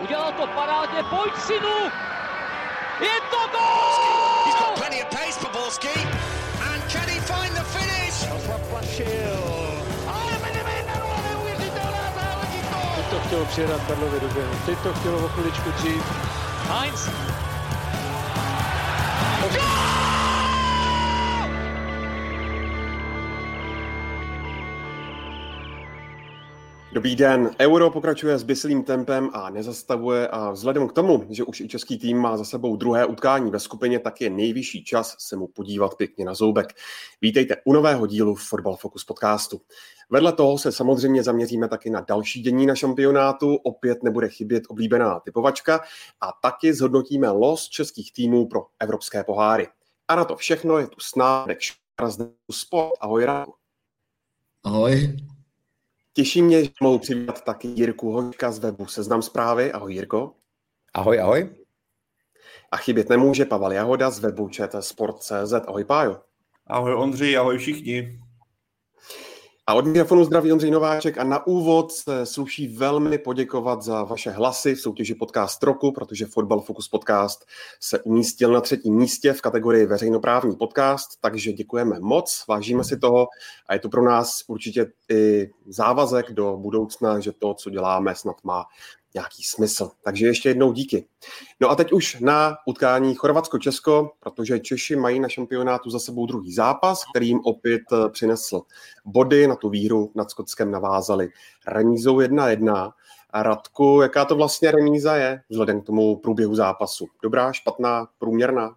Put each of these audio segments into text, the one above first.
Udělal to parádně, pojď synu! Je to gol! He's got plenty of pace for Borski. And can he find the finish? Teď to chtělo přijedat Karlovi do běhu. Teď to chtělo o chviličku dřív. Heinz, Dobrý den. Euro pokračuje s byslým tempem a nezastavuje a vzhledem k tomu, že už i český tým má za sebou druhé utkání ve skupině, tak je nejvyšší čas se mu podívat pěkně na zoubek. Vítejte u nového dílu Football Focus podcastu. Vedle toho se samozřejmě zaměříme taky na další dění na šampionátu, opět nebude chybět oblíbená typovačka a taky zhodnotíme los českých týmů pro evropské poháry. A na to všechno je tu s námi Sport. Ahoj, Ráku. Ahoj. Těší mě, že mohu přivítat taky Jirku Hoňka z webu Seznam zprávy. Ahoj Jirko. Ahoj, ahoj. A chybět nemůže Pavel Jahoda z webu Sport.cz. Ahoj Pájo. Ahoj Ondřej, ahoj všichni. A od mikrofonu zdraví Ondřej Nováček a na úvod se sluší velmi poděkovat za vaše hlasy v soutěži Podcast roku, protože Football Focus Podcast se umístil na třetím místě v kategorii veřejnoprávní podcast, takže děkujeme moc, vážíme si toho a je to pro nás určitě i závazek do budoucna, že to, co děláme, snad má nějaký smysl. Takže ještě jednou díky. No a teď už na utkání Chorvatsko-Česko, protože Češi mají na šampionátu za sebou druhý zápas, který jim opět eh, přinesl body, na tu výhru nad Skotskem navázali remízou 1-1. A Radku, jaká to vlastně remíza je vzhledem k tomu průběhu zápasu? Dobrá, špatná, průměrná?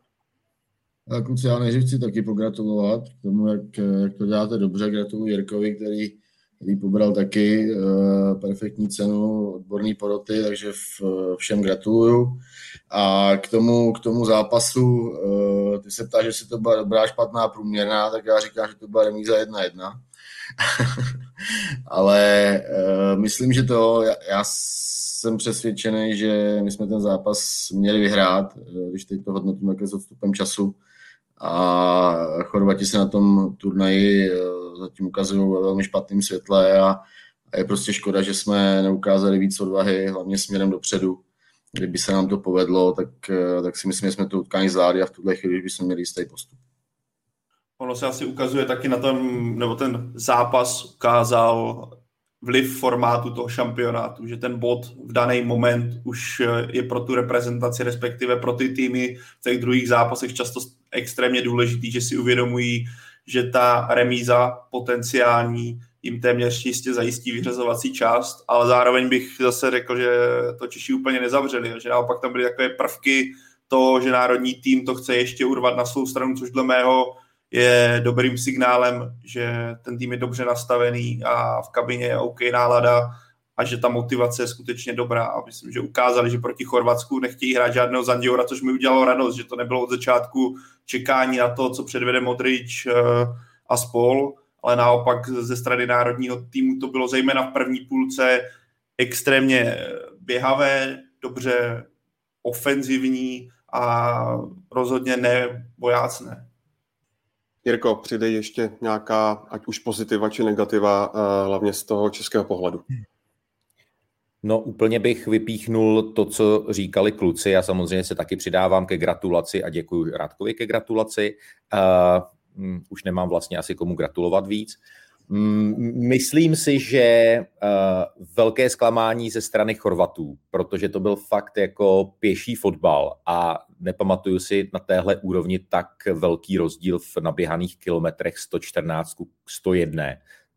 Kluci, já než chci taky pogratulovat k tomu, jak, jak to děláte dobře. Gratuluji Jirkovi, který který pobral taky uh, perfektní cenu odborný poroty, takže v, všem gratuluju. A k tomu, k tomu zápasu, uh, ty se ptáš, že to byla dobrá, špatná, průměrná, tak já říkám, že to byla remíza 1-1. Ale myslím, že to, já, já jsem přesvědčený, že my jsme ten zápas měli vyhrát, když teď to hodnotím také s odstupem času. A Chorvati se na tom turnaji zatím ukazují ve velmi špatném světle a, a je prostě škoda, že jsme neukázali víc odvahy, hlavně směrem dopředu. Kdyby se nám to povedlo, tak, tak si myslím, že jsme to utkání zvládli a v tuhle chvíli bychom měli jistý postup. Ono se asi ukazuje taky na tom, nebo ten zápas ukázal vliv formátu toho šampionátu, že ten bod v daný moment už je pro tu reprezentaci, respektive pro ty týmy v těch druhých zápasech často extrémně důležitý, že si uvědomují, že ta remíza potenciální jim téměř jistě zajistí vyřazovací část, ale zároveň bych zase řekl, že to Češi úplně nezavřeli, že naopak tam byly takové prvky toho, že národní tým to chce ještě urvat na svou stranu, což dle mého je dobrým signálem, že ten tým je dobře nastavený a v kabině je OK nálada a že ta motivace je skutečně dobrá. A myslím, že ukázali, že proti Chorvatsku nechtějí hrát žádného Zandiora, což mi udělalo radost, že to nebylo od začátku čekání na to, co předvede Modrič eh, a spol, ale naopak ze strany národního týmu to bylo zejména v první půlce extrémně běhavé, dobře ofenzivní a rozhodně ne bojácné. Jirko, přidej ještě nějaká, ať už pozitiva či negativa, eh, hlavně z toho českého pohledu. No úplně bych vypíchnul to, co říkali kluci. Já samozřejmě se taky přidávám ke gratulaci a děkuji Radkovi ke gratulaci. Uh, už nemám vlastně asi komu gratulovat víc. Um, myslím si, že uh, velké zklamání ze strany Chorvatů, protože to byl fakt jako pěší fotbal a nepamatuju si na téhle úrovni tak velký rozdíl v naběhaných kilometrech 114 101.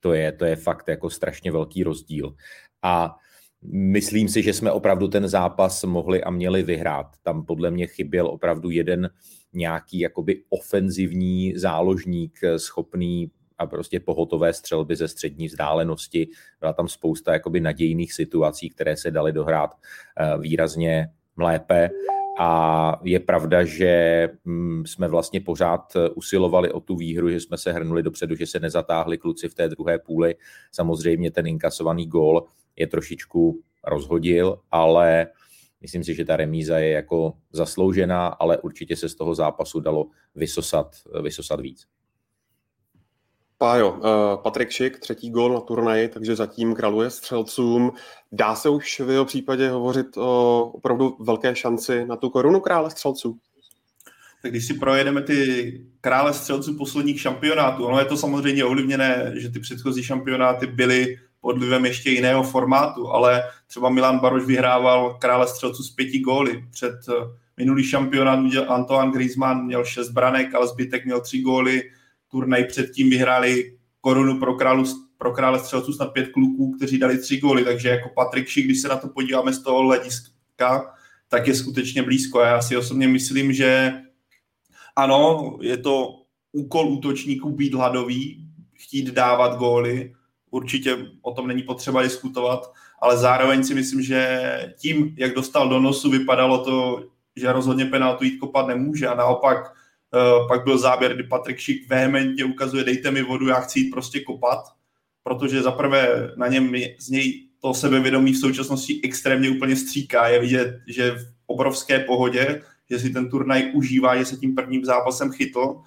To je, to je fakt jako strašně velký rozdíl. A Myslím si, že jsme opravdu ten zápas mohli a měli vyhrát. Tam podle mě chyběl opravdu jeden nějaký jakoby ofenzivní záložník, schopný a prostě pohotové střelby ze střední vzdálenosti. Byla tam spousta jakoby nadějných situací, které se daly dohrát eh, výrazně lépe. A je pravda, že mm, jsme vlastně pořád usilovali o tu výhru, že jsme se hrnuli dopředu, že se nezatáhli kluci v té druhé půli. Samozřejmě ten inkasovaný gól je trošičku rozhodil, ale myslím si, že ta remíza je jako zasloužená, ale určitě se z toho zápasu dalo vysosat, vysosat víc. Pájo, uh, Patrik Šik, třetí gol na turnaji, takže zatím kraluje střelcům. Dá se už v jeho případě hovořit o opravdu velké šanci na tu korunu krále střelců? Tak když si projedeme ty krále střelců posledních šampionátů, ono je to samozřejmě ovlivněné, že ty předchozí šampionáty byly pod vlivem ještě jiného formátu, ale třeba Milan Baroš vyhrával krále střelců z pěti góly. Před eh, minulý šampionát udělal Antoine Griezmann, měl šest branek, ale zbytek měl tři góly. Turnaj předtím vyhráli korunu pro, králu, pro krále střelců snad pět kluků, kteří dali tři góly, takže jako Patrik Šik, když se na to podíváme z toho hlediska, tak je skutečně blízko. Já si osobně myslím, že ano, je to úkol útočníků být hladový, chtít dávat góly, určitě o tom není potřeba diskutovat, ale zároveň si myslím, že tím, jak dostal do nosu, vypadalo to, že rozhodně penaltu jít kopat nemůže a naopak uh, pak byl záběr, kdy Patrik Šik vehementně ukazuje, dejte mi vodu, já chci jít prostě kopat, protože zaprvé na něm z něj to sebevědomí v současnosti extrémně úplně stříká. Je vidět, že v obrovské pohodě, že si ten turnaj užívá, že se tím prvním zápasem chytl,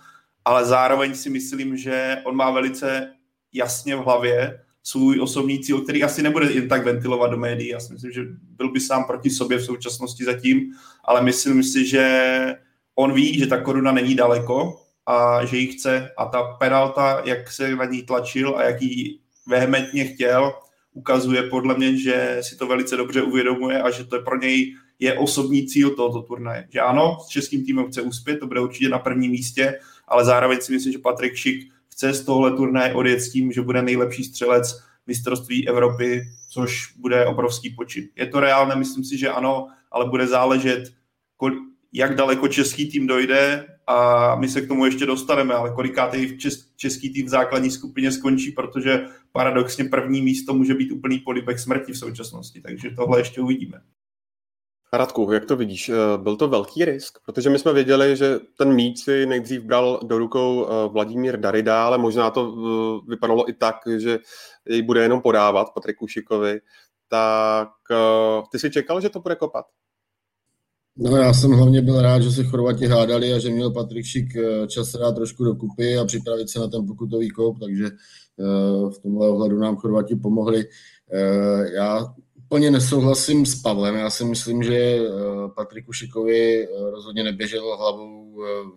ale zároveň si myslím, že on má velice jasně v hlavě svůj osobní cíl, který asi nebude jen tak ventilovat do médií. Já si myslím, že byl by sám proti sobě v současnosti zatím, ale myslím si, že on ví, že ta koruna není daleko a že ji chce a ta penalta, jak se na ní tlačil a jak ji vehementně chtěl, ukazuje podle mě, že si to velice dobře uvědomuje a že to je pro něj je osobní cíl tohoto turnaje. Že ano, s českým týmem chce uspět, to bude určitě na prvním místě, ale zároveň si myslím, že Patrik Šik chce z tohle turnaje odjet s tím, že bude nejlepší střelec mistrovství Evropy, což bude obrovský počin. Je to reálné, myslím si, že ano, ale bude záležet, jak daleko český tým dojde a my se k tomu ještě dostaneme, ale kolikátý český tým v základní skupině skončí, protože paradoxně první místo může být úplný polibek smrti v současnosti, takže tohle ještě uvidíme. Radku, jak to vidíš? Eh, byl to velký risk? Protože my jsme věděli, že ten míč si nejdřív bral do rukou eh, Vladimír Darida, ale možná to eh, vypadalo i tak, že jej bude jenom podávat Patriku Šikovi. Tak ty si čekal, že to bude kopat? No já jsem hlavně byl rád, že se Chorvati hádali a že měl Patrik Šik čas dát trošku dokupy a připravit se na ten pokutový koup, takže v tomhle ohledu nám Chorvati pomohli. Já úplně nesouhlasím s Pavlem. Já si myslím, že eh, Patriku Šikovi eh, rozhodně neběžel hlavou eh,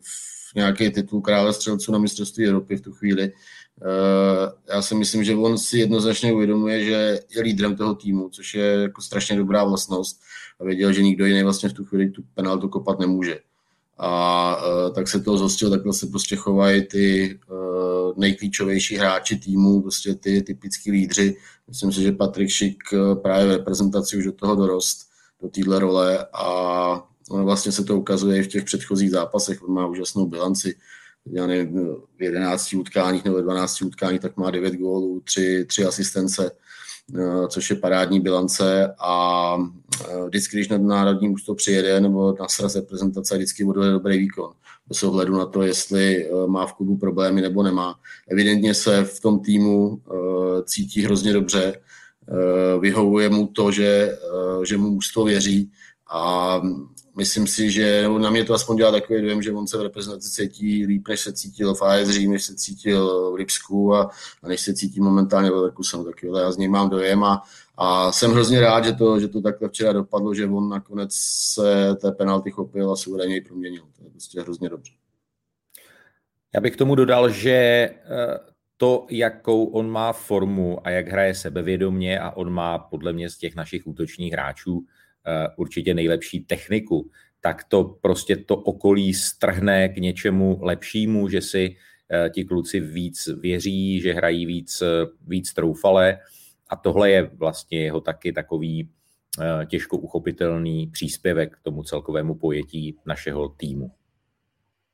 v nějaký titul krále střelců na mistrovství Evropy v tu chvíli. Já si myslím, že on si jednoznačně uvědomuje, že je lídrem toho týmu, což je jako strašně dobrá vlastnost a věděl, že nikdo jiný vlastně v tu chvíli tu penaltu kopat nemůže. A tak se toho zhostil, takhle se prostě chovají ty nejklíčovější hráči týmu, prostě ty typický lídři, Myslím si, že Patrik Šik eh, právě v reprezentaci už do toho dorost, do téhle role a on vlastně se to ukazuje i v těch předchozích zápasech. On má úžasnou bilanci. Já nevím, v 11 utkáních nebo 12 utkáních, tak má 9 gólů, 3, 3 asistence, což je parádní bilance a eh, vždycky, když na národní ústo přijede nebo na sraz reprezentace, vždycky bude dobrý výkon bez ohledu na to, jestli eh, má v klubu problémy nebo nemá. Evidentně se v tom týmu eh, cítí hrozně dobře, eh, vyhovuje mu to, že, že mu ústvo věří a myslím si, že na mě to aspoň dělá takový dojem, že on se v reprezentaci cítí líp, než se cítil v AS Řím, než se cítil v Lipsku a, a než se cítí momentálně v Leverkusenu. Tak já z něj mám dojem a, a jsem hrozně rád, že to, že to takhle včera dopadlo, že on nakonec se té penalty chopil a suverénně ji proměnil. To je prostě hrozně dobře. Já bych k tomu dodal, že eh, to, jakou on má formu a jak hraje sebevědomně a on má podle mě z těch našich útočních hráčů určitě nejlepší techniku, tak to prostě to okolí strhne k něčemu lepšímu, že si eh, ti kluci víc věří, že hrají víc, víc troufale a tohle je vlastně jeho taky takový eh, těžko uchopitelný příspěvek k tomu celkovému pojetí našeho týmu.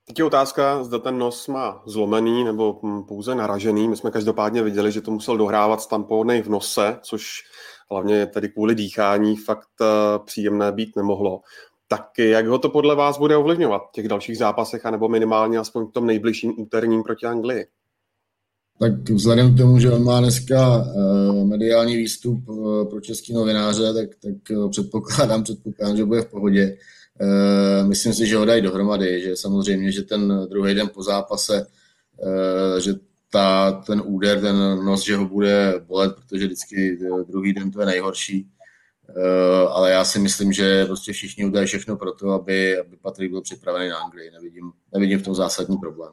Teď je otázka, zda ten nos má zlomený nebo hm, pouze naražený. My jsme každopádně viděli, že to musel dohrávat s tampony v nose, což hlavně tedy kvůli dýchání fakt eh, příjemné být nemohlo. Tak jak ho to podle vás bude ovlivňovat v těch dalších zápasech, anebo minimálně aspoň v tom nejbližším úterním proti Anglii? tak vzhledem k tomu, že on má dneska uh, mediální výstup uh, pro český novináře, tak, tak předpokládám, předpokládám, že bude v pohodě. Uh, myslím si, že ho dají dohromady, že samozřejmě, že ten druhý den po zápase, uh, že ta, ten úder, ten nos, že ho bude bolet, protože vždycky druhý den to je nejhorší. Ale já si myslím, že prostě všichni udělají všechno pro to, aby, aby Patrik byl připravený na Anglii. Nevidím, nevidím v tom zásadní problém.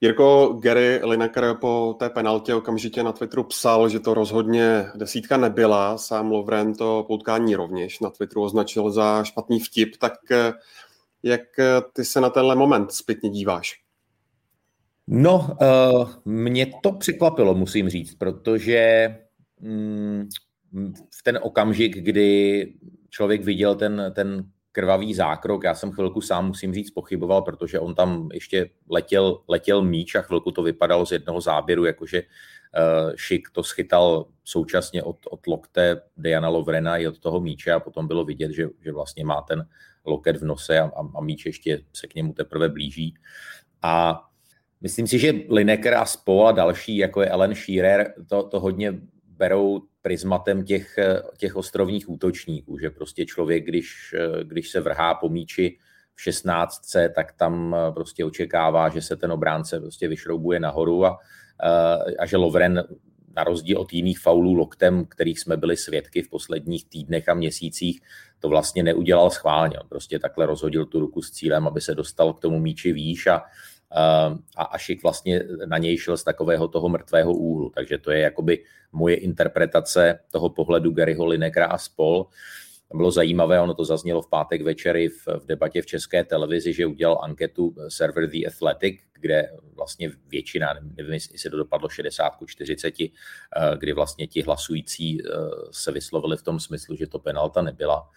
Jirko, Gary Lineker po té penaltě okamžitě na Twitteru psal, že to rozhodně desítka nebyla. Sám Lovren to poutkání rovněž na Twitteru označil za špatný vtip. Tak eh, jak eh, ty se na tenhle moment zpětně díváš? No, uh, mě to překvapilo, musím říct, protože mm, v ten okamžik, kdy člověk viděl ten, ten krvavý zákrok. Já jsem chvilku sám, musím říct, pochyboval, protože on tam ještě letěl, letěl míč a chvilku to vypadalo z jednoho záběru, jakože uh, Šik to schytal současně od, od lokte Diana Lovrena i od toho míče a potom bylo vidět, že, že vlastně má ten loket v nose a, a, a míč ještě se k němu teprve blíží. A myslím si, že Lineker a Spo a další, jako je Ellen Shearer, to, to hodně berou prismatem těch, těch ostrovních útočníků, že prostě člověk, když, když se vrhá po míči v 16, tak tam prostě očekává, že se ten obránce prostě vyšroubuje nahoru a, a že Lovren na rozdíl od jiných faulů loktem, kterých jsme byli svědky v posledních týdnech a měsících, to vlastně neudělal schválně. Prostě takhle rozhodil tu ruku s cílem, aby se dostal k tomu míči výš a, a Ašik vlastně na něj šel z takového toho mrtvého úhlu. Takže to je jakoby moje interpretace toho pohledu Garyho Linekra a spol. Bylo zajímavé, ono to zaznělo v pátek večery v, v debatě v české televizi, že udělal anketu server The Athletic, kde vlastně většina, nevím, jestli se to dopadlo 60 40, eh, kdy vlastně ti hlasující eh, se vyslovili v tom smyslu, že to penalta nebyla.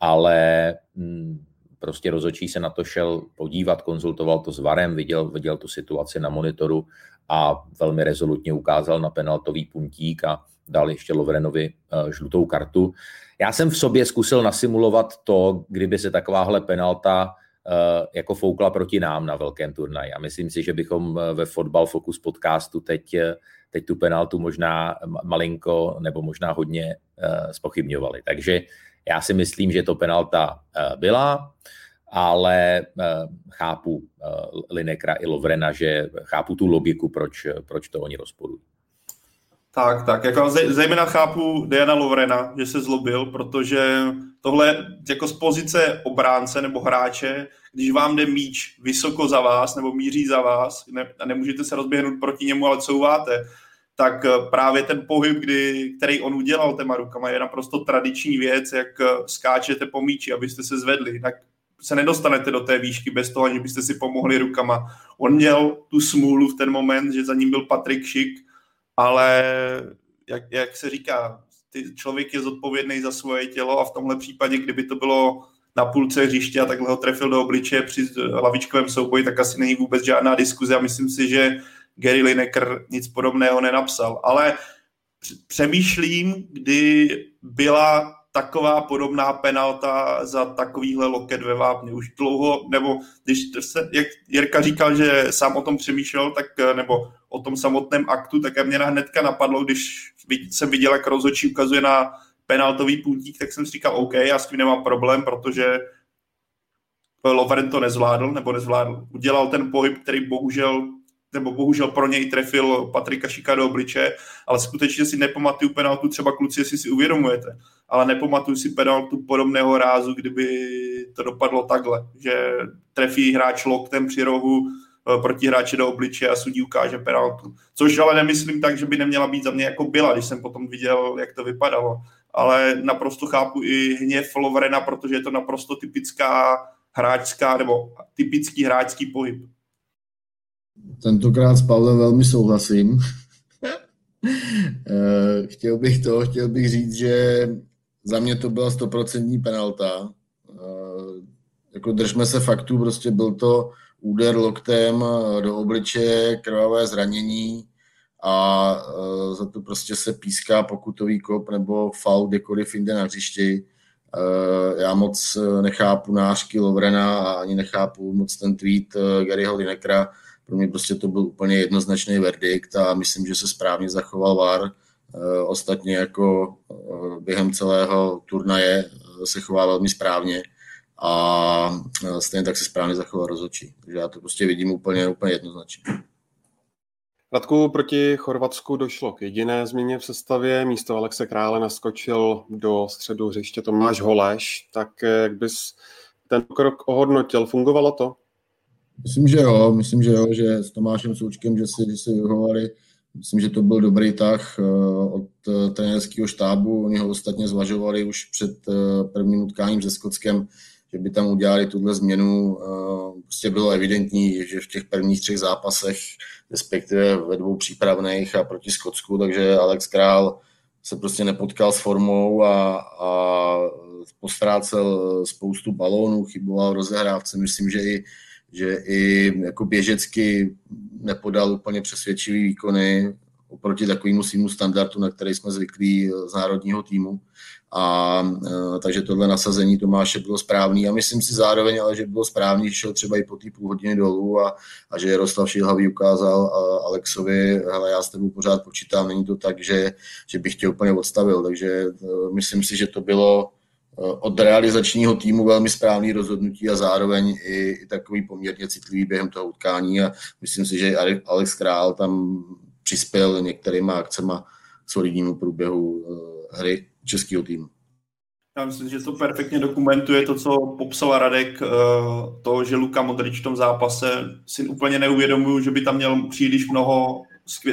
Ale mm, prostě rozočí se na to šel podívat, konzultoval to s Varem, viděl, viděl tu situaci na monitoru a velmi rezolutně ukázal na penaltový puntík a dal ještě Lovrenovi uh, žlutou kartu. Já jsem v sobě zkusil nasimulovat to, kdyby se takováhle penalta uh, jako foukla proti nám na velkém turnaji. A myslím si, že bychom eh, ve Fotbal Focus podcastu teď, teď tu penaltu možná malinko nebo možná hodně spochybňovali. Takže já si myslím, že to penalta eh, byla, ale eh, chápu eh, Linekra i Lovrena, že chápu tu logiku, proč, proč to oni rozporují. Tak, tak, jako zejména chápu Diana Lovrena, že se zlobil, protože tohle jako z pozice obránce nebo hráče, když vám jde míč vysoko za vás nebo míří za vás ne, a nemůžete se rozběhnout proti němu, ale couváte, tak eh, právě ten pohyb, kdy, který on udělal těma rukama, je naprosto tradiční věc, jak eh, skáčete po míči, abyste se zvedli. Tak se nedostanete do té výšky bez toho, aniž byste si pomohli rukama. On měl tu smůlu v ten moment, že za ním byl Patrik Šik, ale jak, jak se říká, ty, člověk je zodpovědný za svoje tělo a v tomhle případě, kdyby to bylo na půlce hřiště a takhle ho trefil do obličeje při hlavičkovém souboji, tak asi není vůbec žádná diskuze a myslím si, že Gary Lineker nic podobného nenapsal. Ale přemýšlím, kdy byla taková podobná penalta za takovýhle loket ve vápně. Už dlouho, nebo když se, jak Jirka říkal, že sám o tom přemýšlel, tak, nebo o tom samotném aktu, tak mě hnedka napadlo, když jsem viděl, jak rozhodčí ukazuje na penaltový puntík, tak jsem si říkal, OK, já s tím nemám problém, protože Lovren to nezvládl, nebo nezvládl. Udělal ten pohyb, který bohužel nebo bohužel pro něj trefil Patrika Šika do obliče, ale skutečně si nepamatuju penaltu, třeba kluci, jestli si uvědomujete, ale nepamatuju si penaltu podobného rázu, kdyby to dopadlo takhle, že trefí hráč loktem při rohu eh, proti hráče do obliče a sudí ukáže penaltu. Což ale nemyslím tak, že by neměla být za mě jako byla, když jsem potom viděl, jak to vypadalo. Ale naprosto chápu i hněv Lovrena, protože je to naprosto typická hráčská nebo typický hráčský pohyb. Tentokrát s Pavlem velmi souhlasím. Eh, chtěl bych to, chtěl bych říct, že za mě to byla stoprocentní penalta. Eh, jako držme se faktu, prostě byl to úder loktem do obličeje, krvavé zranění a eh, za to prostě se píská pokutový kop nebo faul kdekoliv jinde na hřišti. Já moc nechápu nářky Lovrena a ani nechápu moc ten tweet Garyho Linekra, pro mě prostě to byl úplně jednoznačný verdikt a myslím, že se správně zachoval VAR. Eh, ostatně jako eh, během celého turnaje eh, se chová velmi správně a stejně tak se správně zachoval rozhodčí. Takže já to prostě vidím úplně, úplně jednoznačně. Radku, proti Chorvatsku došlo k jediné změně v sestavě. Místo Alexe Krále naskočil do středu hřiště Tomáš Holeš. Tak jak bys ten krok ohodnotil? Fungovalo to? Myslím, že jo. Myslím, že jo, že s Tomášem Součkem, že si, že si vyhovali. Myslím, že to byl dobrý tah eh, od eh, trenérského štábu. Oni ho ostatně zvažovali už před eh, prvním utkáním se Skotskem, že by tam udělali tuhle změnu. Prostě bylo evidentní, že v těch prvních třech zápasech, respektive ve dvou přípravných a proti Skotsku, takže Alex Král se prostě nepotkal s formou a, a postrácel spoustu balónů, chyboval rozehrávce. Myslím, že i že i jako běžecky nepodal úplně přesvědčivý výkony oproti takovému svýmu standardu, na který jsme zvyklí z národního týmu. A e, takže tohle nasazení Tomáše bylo správný a myslím si zároveň, ale že bylo správný, že šel třeba i po té půl hodině dolů a, a že Jaroslav Šilhavý ukázal Alexovi, hele, já s tebou pořád počítám, není to tak, že, že bych tě úplně odstavil, takže e, myslím si, že to bylo od realizačního týmu velmi správný rozhodnutí a zároveň i, i takový poměrně citlivý během toho utkání a myslím si, že Alex Král tam přispěl některýma akcema k solidnímu průběhu eh, hry českého týmu. Já myslím, že to perfektně dokumentuje to, co popsal Radek, eh, to, že Luka Modrič v tom zápase si úplně neuvědomuju, že by tam měl příliš mnoho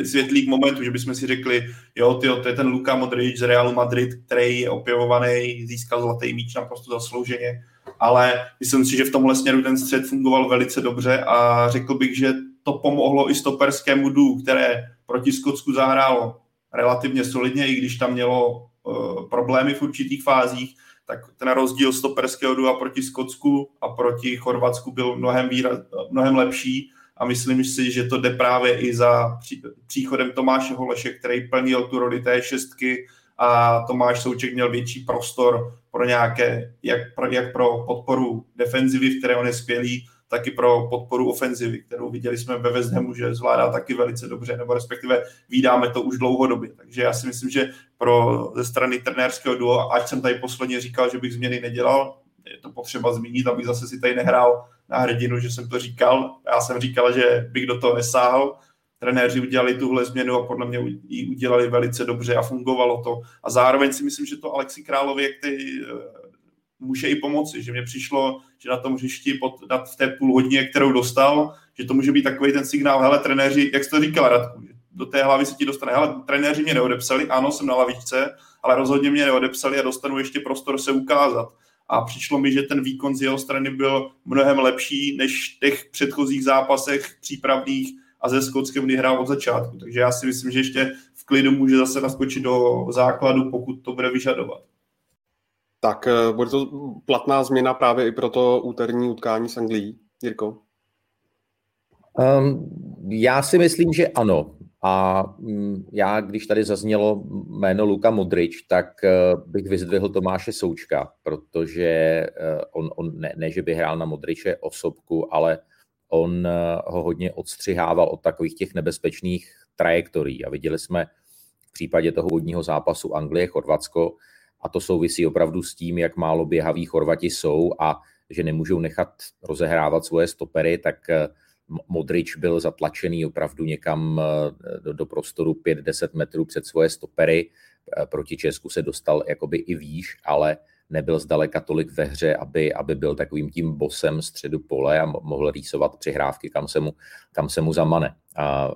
světlých momentů, že bychom si řekli, jo, tyjo, to je ten Luka Modrič z Realu Madrid, který je opěvovaný, získal zlatý míč naprosto zaslouženě, ale myslím si, že v tomhle směru ten střed fungoval velice dobře a řekl bych, že to pomohlo i stoperskému dů, které proti Skotsku zahrálo relativně solidně, i když tam mělo uh, problémy v určitých fázích, tak ten rozdíl stoperského dua proti Skotsku a proti Chorvatsku byl mnohem, výraz, mnohem lepší a myslím si, že to jde právě i za příchodem Tomáše Holeše, který plnil tu roli té šestky a Tomáš Souček měl větší prostor pro nějaké, jak pro, jak pro podporu defenzivy, v které on je skvělý, tak i pro podporu ofenzivy, kterou viděli jsme ve West že zvládá taky velice dobře, nebo respektive vídáme to už dlouhodobě. Takže já si myslím, že pro ze strany trenérského duo, ať jsem tady posledně říkal, že bych změny nedělal, je to potřeba zmínit, abych zase si tady nehrál na hrdinu, že jsem to říkal. Já jsem říkal, že bych do toho nesáhl. Trenéři udělali tuhle změnu a podle mě ji udělali velice dobře a fungovalo to. A zároveň si myslím, že to Alexi Králově, který eh, může i pomoci, že mě přišlo, že na tom hřišti pod, v té půl hodině, kterou dostal, že to může být takový ten signál, hele, trenéři, jak jsi to říkal, Radku, že do té hlavy se ti dostane, hele, trenéři mě neodepsali, ano, jsem na lavičce, ale rozhodně mě neodepsali a dostanu ještě prostor se ukázat a přišlo mi, že ten výkon z jeho strany byl mnohem lepší než v těch předchozích zápasech přípravných a ze Skotskem, kdy hrál od začátku. Takže já si myslím, že ještě v klidu může zase naskočit do základu, pokud to bude vyžadovat. Tak eh, bude to platná změna právě i pro to úterní utkání s Anglií, Jirko? Um, já si myslím, že ano. A mm, já, když tady zaznělo jméno Luka Modrič, tak eh, bych vyzdvihl Tomáše Součka, protože eh, on, on ne, ne, že by hrál na Modriče osobku, ale on eh, ho hodně odstřihával od takových těch nebezpečných trajektorií. A viděli jsme v případě toho vodního zápasu Anglie-Chorvatsko, a to souvisí opravdu s tím, jak málo běhaví Chorvati jsou a že nemůžou nechat rozehrávat svoje stopery, tak Modrič byl zatlačený opravdu někam eh, do, do prostoru 5-10 metrů před svoje stopery. Eh, proti Česku se dostal jakoby i výš, ale nebyl zdaleka tolik ve hře, aby, aby byl takovým tím bosem středu pole a mohl rýsovat přihrávky, kam se mu, kam se mu zamane. A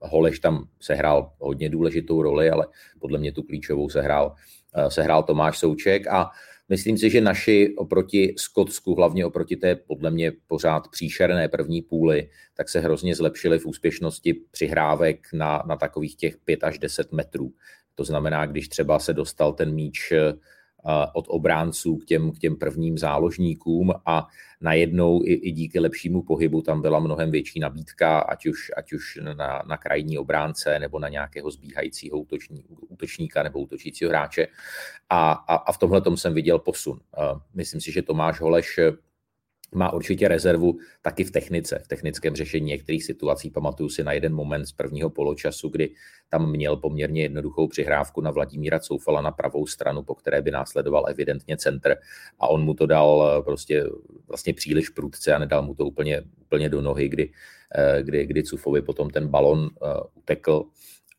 Holeš tam sehrál hodně důležitou roli, ale podle mě tu klíčovou sehrál, eh, sehrál Tomáš Souček a Myslím si, že naši oproti Skotsku, hlavně oproti té podle mě pořád příšerné první půly, tak se hrozně zlepšili v úspěšnosti přihrávek na, na takových těch 5 až 10 metrů. To znamená, když třeba se dostal ten míč od obránců k těm, k těm prvním záložníkům a najednou i, i díky lepšímu pohybu tam byla mnohem větší nabídka, ať už, ať už na, na krajní obránce nebo na nějakého zbíhajícího útoční, útočníka nebo útočícího hráče. A, a, a v tomhle tom jsem viděl posun. Myslím si, že Tomáš Holeš má určitě rezervu taky v technice, v technickém řešení některých situací. Pamatuju si na jeden moment z prvního poločasu, kdy tam měl poměrně jednoduchou přihrávku na Vladimíra Coufala na pravou stranu, po které by následoval evidentně centr a on mu to dal eh, prostě vlastně příliš prudce a nedal mu to úplně, úplně do nohy, kdy, eh, kdy, kdy Cufovi potom ten balon uh, utekl,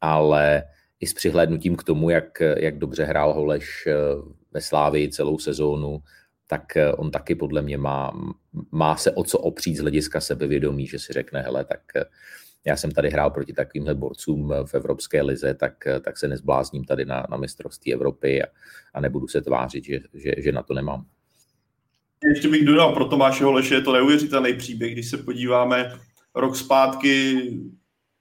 ale i s přihlédnutím k tomu, jak, jak dobře hrál Holeš ve Slávii celou sezónu, tak eh, on taky podle mě má, má se o co opřít z hlediska sebevědomí, že si řekne, hele, tak eh, já jsem tady hrál proti takovýmhle borcům v Evropské lize, tak, eh, tak se nezblázním tady na, na mistrovství Evropy a, a nebudu se tvářit, že, že, že na to nemám. Ještě bych dodal, pro Tomáše Holeše je to neuvěřitelný příběh, když se podíváme rok zpátky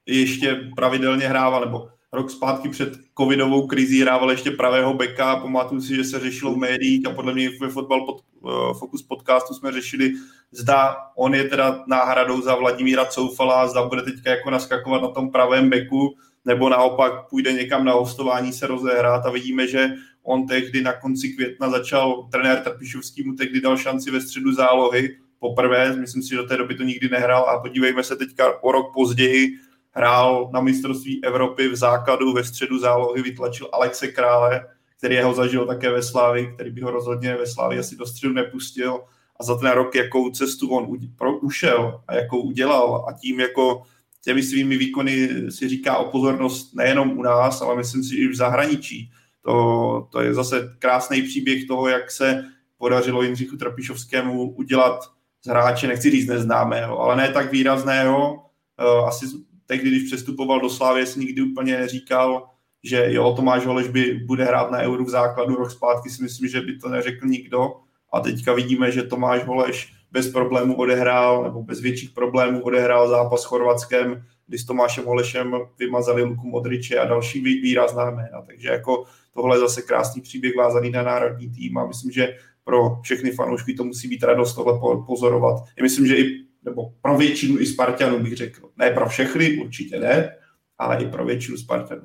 ještě pravidelně hrával, nebo rok zpátky před covidovou krizí hrával ještě pravého beka. Pamatuju si, že se řešilo v médiích a podle mě ve Fotbal pod, uh, Focus podcastu jsme řešili, zda on je teda náhradou za Vladimíra Coufala, zda bude teďka jako naskakovat na tom pravém beku, nebo naopak půjde někam na hostování se rozehrát a vidíme, že on tehdy na konci května začal, trenér Trpišovský mu tehdy dal šanci ve středu zálohy, poprvé, myslím si, že do té doby to nikdy nehrál a podívejme se teďka o rok později, hrál na mistrovství Evropy v základu ve středu zálohy, vytlačil Alexe Krále, který ho zažil také ve Slávi, který by ho rozhodně ve Slávi asi do středu nepustil a za ten rok, jakou cestu on ušel a jakou udělal a tím jako těmi svými výkony si říká o pozornost nejenom u nás, ale myslím si i v zahraničí. To, to je zase krásný příběh toho, jak se podařilo Jindřichu Trapišovskému udělat z hráče, nechci říct neznámého, ale ne tak výrazného, eh, asi tehdy, když přestupoval do Slávy, si nikdy úplně neříkal, že jo, Tomáš Holeš by bude hrát na Euro v základu rok zpátky, si myslím, že by to neřekl nikdo. A teďka vidíme, že Tomáš Holeš bez problémů odehrál, nebo bez větších problémů odehrál zápas s Chorvatskem, kdy s Tomášem Holešem vymazali Luku Modriče a další výrazná jména. Takže jako tohle je zase krásný příběh vázaný na národní tým a myslím, že pro všechny fanoušky to musí být radost tohle pozorovat. Já myslím, že i nebo pro většinu i Spartanů bych řekl. Ne pro všechny, určitě ne, ale i pro většinu Spartanů.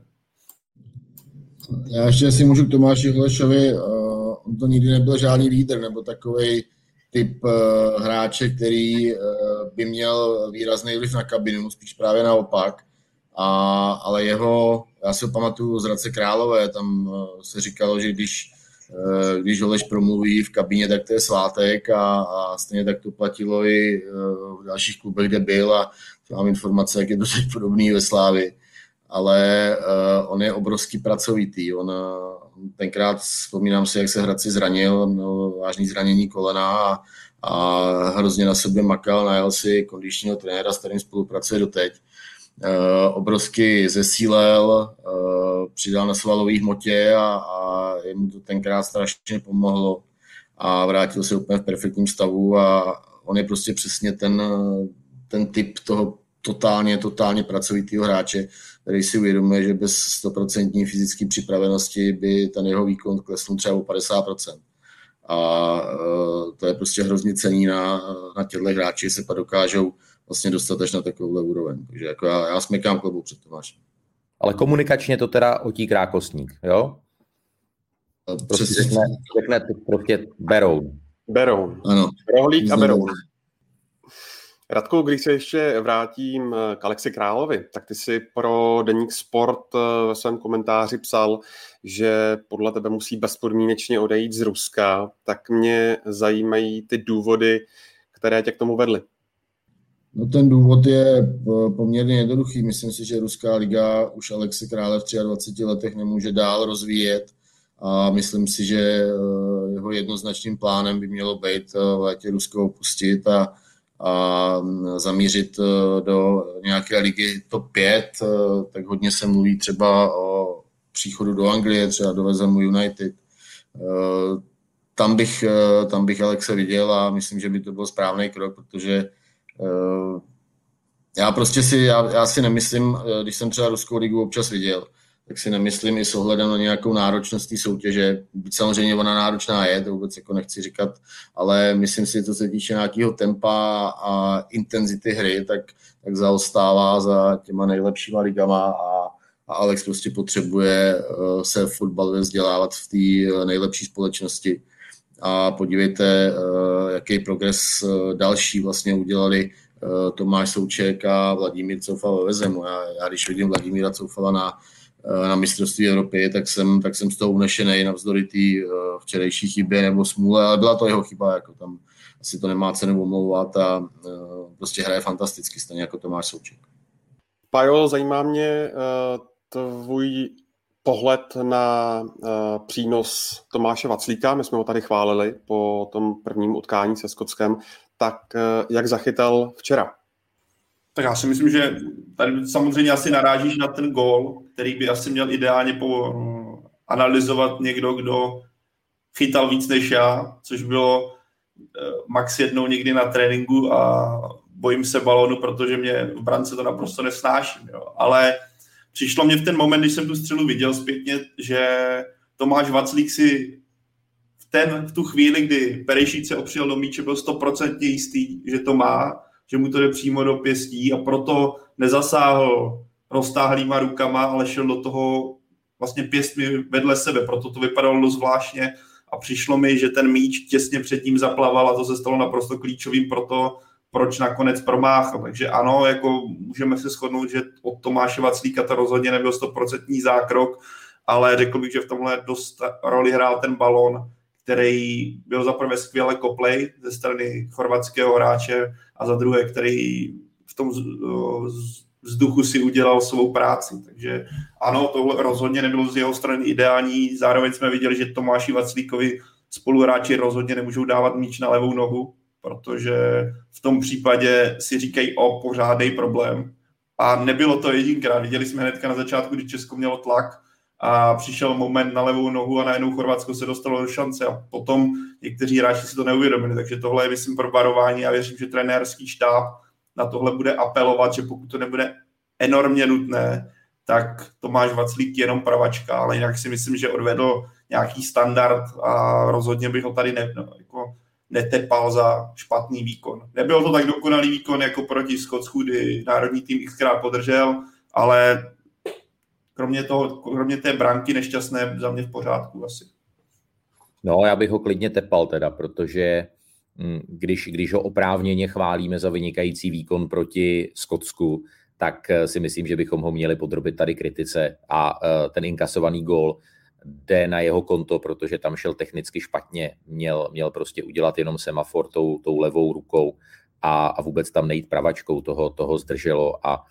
Já ještě si můžu k Tomáši Holešovi, uh, on to nikdy nebyl žádný lídr, nebo takový typ uh, hráče, který uh, by měl výrazný vliv na kabinu, spíš právě naopak. A, ale jeho, já si ho pamatuju z Radce Králové, tam uh, se říkalo, že když Eh, když Holeš promluví v kabině, tak to je svátek a, a stejně tak to platilo i eh, v dalších klubech, kde byl a mám informace, jak je to podobný ve Slávi. Ale uh, on je obrovský pracovitý. On, tenkrát vzpomínám si, jak se Hradci zranil, měl vážný zranění kolena a, a hrozně na sobě makal, najel si kondičního trenéra, s kterým spolupracuje doteď. Uh, obrovsky zesílel, uh, přidal na svalové hmotě a, a jemu to tenkrát strašně pomohlo a vrátil se úplně v perfektním stavu a on je prostě přesně ten, ten typ toho totálně, totálně pracovitého hráče, který si uvědomuje, že bez 100% fyzické připravenosti by ten jeho výkon klesnul třeba o 50%. A uh, to je prostě hrozně cení na, na těchto hráči, se pak dokážou vlastně dostat až na takovou úroveň. Takže jako já, já smykám klubu před Tomášem. Ale komunikačně to teda otí krákostník, jo? Prostě řekne, řekne prostě Beroun. Beroun. Ano. Rohlík a Beroun. Radko, když se ještě vrátím k Alexi Královi, tak ty si pro Deník Sport eh, ve svém komentáři psal, že podle tebe musí bezpodmínečně odejít z Ruska, tak mě zajímají ty důvody, které tě k tomu vedly. No ten důvod je eh, poměrně jednoduchý. Myslím si, že Ruská liga už Alexi Krále v 23 letech nemůže dál rozvíjet a myslím si, že eh, jeho jednoznačným plánem by mělo být eh, v létě Rusko opustit a, a mm, zamířit do nějaké ligy top 5, tak hodně se mluví třeba o příchodu do Anglie, třeba do Vezemu United. Tam bych, tam bych Alexe viděl a myslím, že by to byl správný krok, protože já prostě si, já, já si nemyslím, eh, když jsem třeba Ruskou ligu občas viděl, tak si nemyslím i s ohledem na nějakou náročnost té soutěže. Samozřejmě ona náročná je, to vůbec jako nechci říkat, ale myslím si, co se týče nějakého tempa a intenzity hry, tak, tak zaostává za těma nejlepšíma ligama a, a Alex prostě potřebuje uh, se fotbalově vzdělávat v té nejlepší společnosti a podívejte, jaký progres další vlastně udělali Tomáš Souček a Vladimír Coufal ve Vezemu. Já, já když vidím Vladimíra Coufala na, na mistrovství Evropy, tak jsem, tak jsem z toho unešený navzdory té včerejší chybě nebo smůle, ale byla to jeho chyba, jako tam asi to nemá cenu omlouvat a prostě hraje fantasticky, stejně jako Tomáš Souček. Pajo, zajímá mě tvůj pohled na uh, přínos Tomáše Vaclíka, my jsme ho tady chválili po tom prvním utkání se Skotskem, tak uh, jak zachytal včera? Tak já si myslím, že tady samozřejmě asi narážíš na ten gól, který by asi měl ideálně po, analyzovat někdo, kdo chytal víc než já, což bylo max jednou někdy na tréninku a bojím se balonu, protože mě v brance to naprosto nesnáším. Jo. Ale přišlo mě v ten moment, když jsem tu střelu viděl zpětně, že Tomáš Vaclík si v, ten, v tu chvíli, kdy Perešík se opřel do míče, byl stoprocentně jistý, že to má, že mu to jde přímo do pěstí a proto nezasáhl roztáhlýma rukama, ale šel do toho vlastně pěstmi vedle sebe, proto to vypadalo dost zvláštně a přišlo mi, že ten míč těsně před ním zaplaval a to se stalo naprosto klíčovým pro to, proč nakonec promáchl. Takže ano, jako můžeme se shodnout, že od Tomáše Vaclíka to rozhodně nebyl stoprocentní zákrok, ale řekl bych, že v tomhle dost roli hrál ten balon, který byl za prvé skvěle koplej ze strany chorvatského hráče a za druhé, který v tom vzduchu si udělal svou práci. Takže ano, tohle rozhodně nebylo z jeho strany ideální. Zároveň jsme viděli, že Tomáši Vaclíkovi spoluhráči rozhodně nemůžou dávat míč na levou nohu, protože v tom případě si říkají o pořádný problém. A nebylo to jedinkrát. Viděli jsme hnedka na začátku, kdy Česko mělo tlak a přišel moment na levou nohu a najednou Chorvatsko se dostalo do šance a potom někteří hráči si to neuvědomili. Takže tohle je, myslím, pro varování a věřím, že trenérský štáb na tohle bude apelovat, že pokud to nebude enormně nutné, tak Tomáš Vaclík jenom pravačka, ale jinak si myslím, že odvedl nějaký standard a rozhodně bych ho tady ne, no, netepal za špatný výkon. Nebyl to tak dokonalý výkon jako proti Skotsku, kdy národní tým xkrát podržel, ale kromě, toho, kromě té branky nešťastné za mě v pořádku asi. No, já bych ho klidně tepal teda, protože hm, když, když ho oprávněně chválíme za vynikající výkon proti Skotsku, tak eh, si myslím, že bychom ho měli podrobit tady kritice a eh, ten inkasovaný gól jde na jeho konto, protože tam šel technicky špatně, měl, měl prostě udělat jenom semafor tou, tou levou rukou a, a vůbec tam nejít pravačkou, toho, toho zdrželo a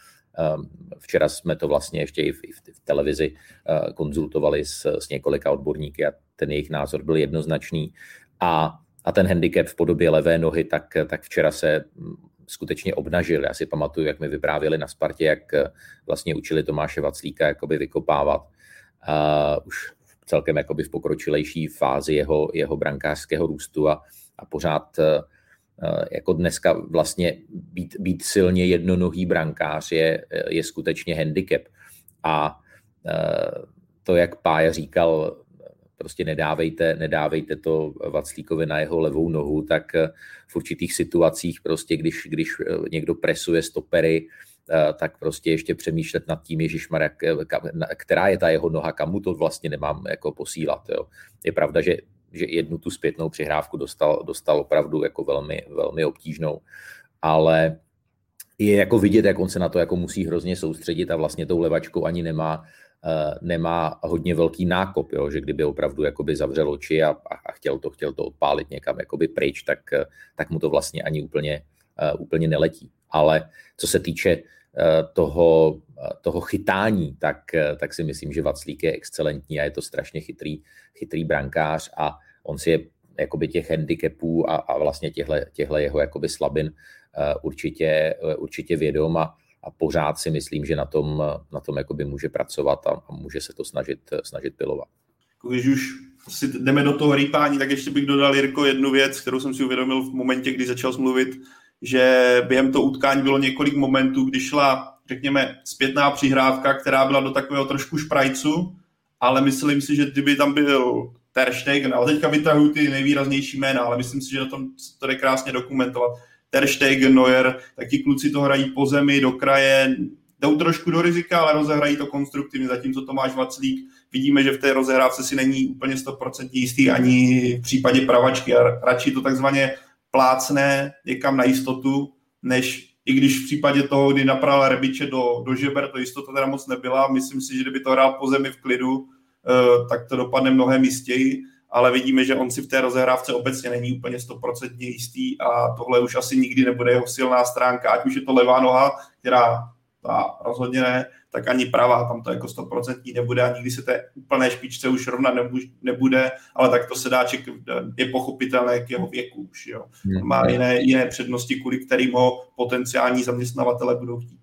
um, včera jsme to vlastně ještě i v, i v, televizi uh, konzultovali s, s několika odborníky a ten jejich názor byl jednoznačný a, a ten handicap v podobě levé nohy, tak, tak včera se mm, skutečně obnažil. Já si pamatuju, jak mi vyprávěli na Spartě, jak uh, vlastně učili Tomáše Vaclíka jakoby vykopávat. Uh, už celkem jakoby v pokročilejší fázi jeho, jeho brankářského růstu a, a pořád eh, eh, jako dneska vlastně být, být silně jednonohý brankář je, je skutečně handicap. A eh, to, jak Pája říkal, prostě nedávejte, nedávejte to Vaclíkovi na jeho levou nohu, tak v určitých situacích prostě, když, když někdo presuje stopery, Eh, tak prostě ještě přemýšlet nad tím, Ježišmar, která je ta jeho noha, kam mu to vlastně nemám jako posílat. Jo. Je pravda, že, že jednu tu zpětnou přihrávku dostal, dostal opravdu jako velmi, velmi obtížnou, ale je jako vidět, jak on se na to jako musí hrozně soustředit a vlastně tou levačkou ani nemá, uh, nemá hodně velký nákop, jo, že kdyby opravdu jakoby zavřel oči a, a chtěl to chtěl to odpálit někam jakoby pryč, tak, tak mu to vlastně ani úplně, úplně neletí. Ale co se týče Eh, toho, eh, toho chytání, tak, eh, tak si myslím, že Vaclík je excelentní a je to strašně chytrý, chytrý brankář a on si je jakoby těch handicapů a, a vlastně těchto jeho jakoby slabin určitě, určitě vědom a, a pořád si myslím, že na tom, na tom jakoby může pracovat a, a může se to snažit, snažit pilovat. Když už si jdeme do toho rýpání, tak ještě bych dodal, Jirko, jednu věc, kterou jsem si uvědomil v momentě, kdy začal mluvit že během toho utkání bylo několik momentů, kdy šla, řekněme, zpětná přihrávka, která byla do takového trošku šprajcu, ale myslím si, že kdyby tam byl Ter Stegen, ale teďka vytahuji ty nejvýraznější jména, ale myslím si, že na tom to jde krásně dokumentovat. Ter Stegen, Neuer, taky kluci to hrají po zemi, do kraje, jdou trošku do rizika, ale rozehrají to konstruktivně, zatímco Tomáš Vaclík vidíme, že v té rozehrávce si není úplně 100% jistý ani v případě pravačky a radši to takzvaně plácne někam na jistotu, než i když v případě toho, kdy napral Rebiče do, do žeber, to jistota teda moc nebyla. Myslím si, že kdyby to hrál po zemi v klidu, eh, tak to dopadne mnohem jistěji, ale vidíme, že on si v té rozehrávce obecně není úplně stoprocentně jistý a tohle už asi nikdy nebude jeho silná stránka, ať už je to levá noha, která ta rozhodně ne, tak ani pravá, tam to jako stoprocentní nebude a nikdy se té úplné špičce už rovna nebude, ale tak to se dá je pochopitelné k jeho věku už, jo. Hmm. Má jiné, jiné přednosti, kvůli kterým ho potenciální zaměstnavatele budou chtít.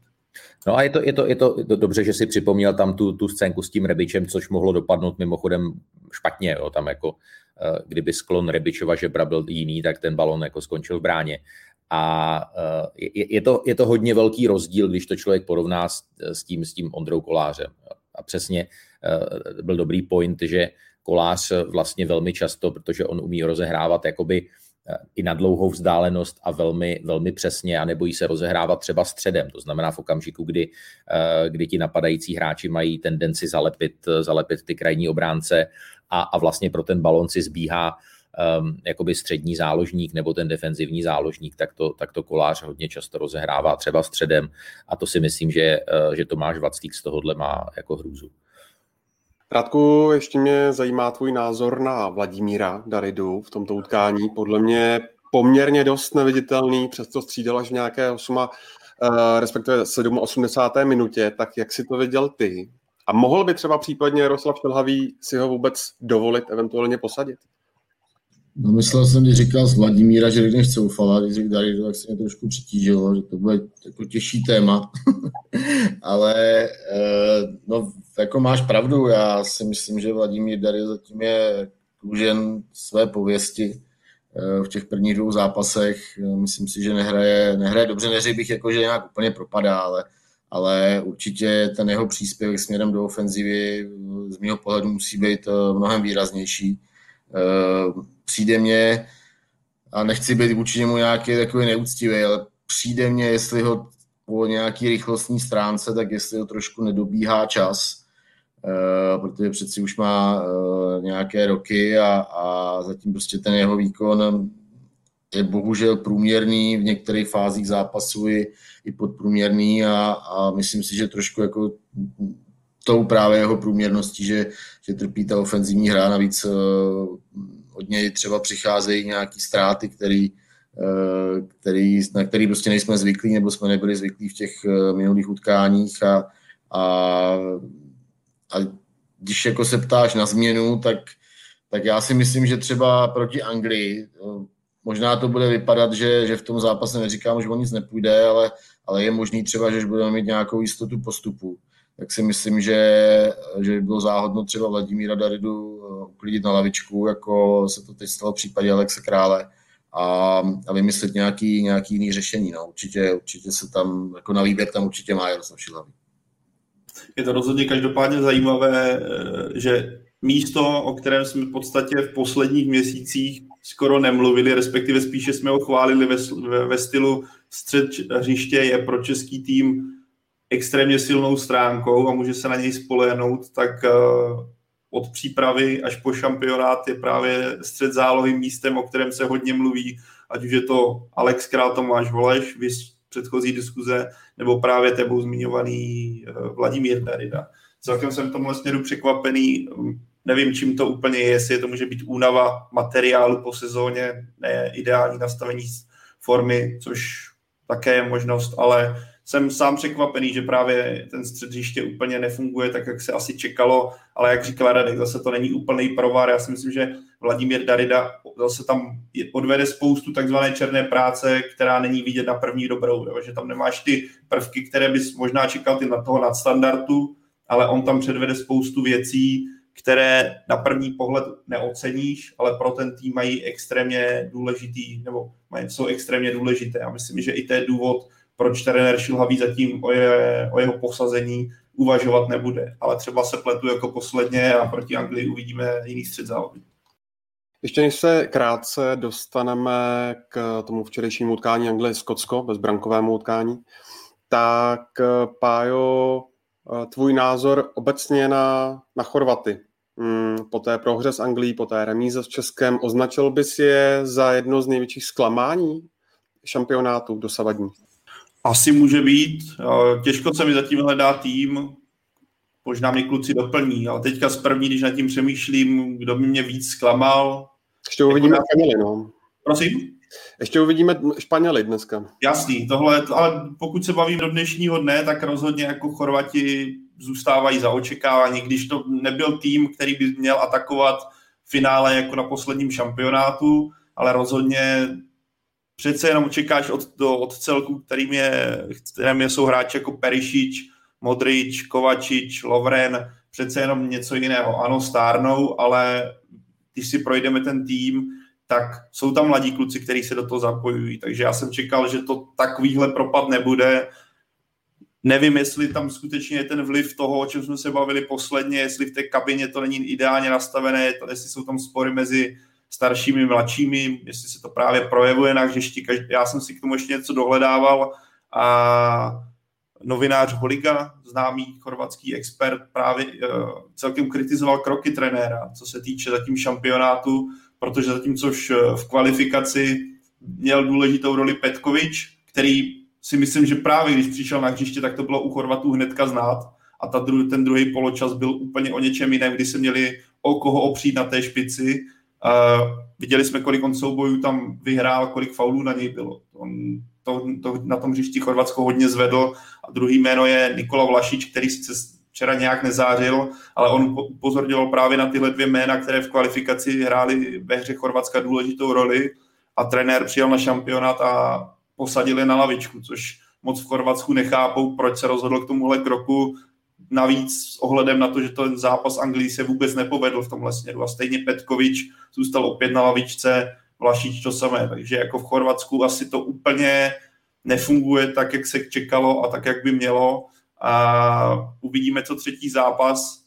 No a je to, je to, je to, je to dobře, že si připomněl tam tu, tu scénku s tím Rebičem, což mohlo dopadnout mimochodem špatně, jo, tam jako eh, kdyby sklon Rebičova žebra byl jiný, tak ten balon jako skončil v bráně. A eh, je, je, to, je to hodně velký rozdíl, když to člověk porovná s, s, tím, s tím Ondrou Kolářem. A přesně eh, byl dobrý point, že Kolář vlastně velmi často, protože on umí rozehrávat jakoby i na dlouhou vzdálenost a velmi, velmi přesně a nebojí se rozehrávat třeba středem. To znamená v okamžiku, kdy, kdy ti napadající hráči mají tendenci zalepit, zalepit ty krajní obránce a, a vlastně pro ten balon si zbíhá um, jakoby střední záložník nebo ten defenzivní záložník, tak to, tak to kolář hodně často rozehrává třeba středem a to si myslím, že, eh, že Tomáš Vaclík z tohohle má jako hrůzu. Radku, ještě mě zajímá tvůj názor na Vladimíra Daridu v tomto utkání. Podle mě poměrně dost neviditelný, přesto střídal až v nějaké 8, uh, respektive 87. minutě, tak jak si to viděl ty? A mohl by třeba případně Jaroslav Šelhavý si ho vůbec dovolit eventuálně posadit? No myslel jsem, když říkal z Vladimíra, že řekneš Coufala, když řekl Daridu, tak se mě trošku přitížilo, že to bude jako těžší téma. Ale eh, no, jako máš pravdu, já si myslím, že Vladimír Darid zatím je dlužen své pověsti eh, v těch prvních dvou zápasech. Myslím si, že nehraje, nehraje dobře, neřekl bych, jako, že nějak úplně propadá, ale, ale určitě ten jeho příspěvek směrem do ofenzivy z mého pohledu musí být eh, mnohem výraznější přijde mě, a nechci být vůči němu nějaký takový neúctivý, ale přijde mně, jestli ho po nějaký rychlostní stránce, tak jestli ho trošku nedobíhá čas, uh, protože přeci už má uh, nějaké roky a, a zatím prostě ten jeho výkon je bohužel průměrný, v některých fázích zápasu i, i podprůměrný a, a myslím si, že trošku jako tou právě jeho průměrností, že, že trpí ta ofenzivní hra, navíc uh, od něj třeba přicházejí nějaké ztráty, který, eh, který, na který prostě nejsme zvyklí, nebo jsme nebyli zvyklí v těch eh, minulých utkáních. A, a, a když jako se ptáš na změnu, tak, tak já si myslím, že třeba proti Anglii, eh, možná to bude vypadat, že, že v tom zápase neříkám, že o nic nepůjde, ale, ale je možný třeba, že budeme mít nějakou jistotu postupu tak si myslím, že, že by bylo záhodno třeba Vladimíra Daridu eh, uklidit na lavičku, jako se to teď stalo v případě Alexe Krále a, a vymyslet nějaký, nějaký jiný řešení. No. Určitě, určitě se tam, jako na výběr tam určitě má Jaroslav Šilhavý. Je to rozhodně každopádně zajímavé, eh, že místo, o kterém jsme v podstatě v posledních měsících skoro nemluvili, respektive spíše jsme ho chválili ve, ve, ve stylu střed hřiště, je pro český tým extrémně silnou stránkou a může se na něj spolehnout, tak eh, od přípravy až po šampionát je právě střed zálohy místem, o kterém se hodně mluví, ať už je to Alex Král, Tomáš Voleš, vys předchozí diskuze, nebo právě tebou zmiňovaný eh, Vladimír Darida. Celkem jsem tomhle směru překvapený, nevím, čím to úplně je, jestli to může být únava materiálu po sezóně, ne ideální nastavení formy, což také je možnost, ale jsem sám překvapený, že právě ten střediště úplně nefunguje tak, jak se asi čekalo, ale jak říkala Radek, zase to není úplný provar. Já si myslím, že Vladimír Darida zase tam odvede spoustu takzvané černé práce, která není vidět na první dobrou, jo? že tam nemáš ty prvky, které bys možná čekal ty na toho nadstandardu, ale on tam předvede spoustu věcí, které na první pohled neoceníš, ale pro ten tým mají extrémně důležitý, nebo mají, jsou extrémně důležité. Já myslím, že i to je důvod, proč trenér Šilhavý zatím o, je, o jeho posazení uvažovat nebude. Ale třeba se pletu jako posledně a proti Anglii uvidíme jiný střed zálohy. Ještě než se krátce dostaneme k tomu včerejšímu utkání Anglie-Skotsko, bezbrankovému utkání, tak Pájo, tvůj názor obecně na, na Chorvaty mm, po té prohře s Anglií, po té remíze s Českem, označil bys je za jedno z největších zklamání šampionátu dosavadní? Asi může být. Těžko se mi zatím hledá tým, možná mě kluci doplní, ale teďka z první, když nad tím přemýšlím, kdo by mě víc zklamal. Ještě uvidíme Španěli, no. Prosím? Ještě uvidíme Španěli dneska. Jasný, tohle, ale pokud se bavím do dnešního dne, tak rozhodně jako Chorvati zůstávají za očekávání, když to nebyl tým, který by měl atakovat finále jako na posledním šampionátu, ale rozhodně přece jenom čekáš od, do, od celku, kterým, je, kterým jsou hráči jako Perišič, Modrič, Kovačič, Lovren, přece jenom něco jiného. Ano, stárnou, ale když si projdeme ten tým, tak jsou tam mladí kluci, kteří se do toho zapojují. Takže já jsem čekal, že to takovýhle propad nebude. Nevím, jestli tam skutečně je ten vliv toho, o čem jsme se bavili posledně, jestli v té kabině to není ideálně nastavené, jestli jsou tam spory mezi staršími, mladšími, jestli se to právě projevuje na hřišti. Já jsem si k tomu ještě něco dohledával a novinář Holiga, známý chorvatský expert, právě uh, celkem kritizoval kroky trenéra, co se týče zatím šampionátu, protože zatímco v kvalifikaci měl důležitou roli Petkovič, který si myslím, že právě když přišel na hřiště, tak to bylo u Chorvatů hnedka znát a ta dru- ten druhý poločas byl úplně o něčem jiném, kdy se měli o koho opřít na té špici. Uh, viděli jsme, kolik on soubojů tam vyhrál, kolik faulů na něj bylo. On to, to na tom hřišti Chorvatsko hodně zvedl a druhý jméno je Nikola Vlašič, který sice včera nějak nezářil, ale on upozorňoval právě na tyhle dvě jména, které v kvalifikaci hrály ve hře Chorvatska důležitou roli a trenér přijel na šampionát a posadili na lavičku, což moc v Chorvatsku nechápou, proč se rozhodl k tomuhle kroku. Navíc s ohledem na to, že ten zápas Anglii se vůbec nepovedl v tomhle směru a stejně Petkovič zůstal opět na lavičce, Vlašič to samé, takže jako v Chorvatsku asi to úplně nefunguje tak, jak se čekalo a tak, jak by mělo. A uvidíme, co třetí zápas.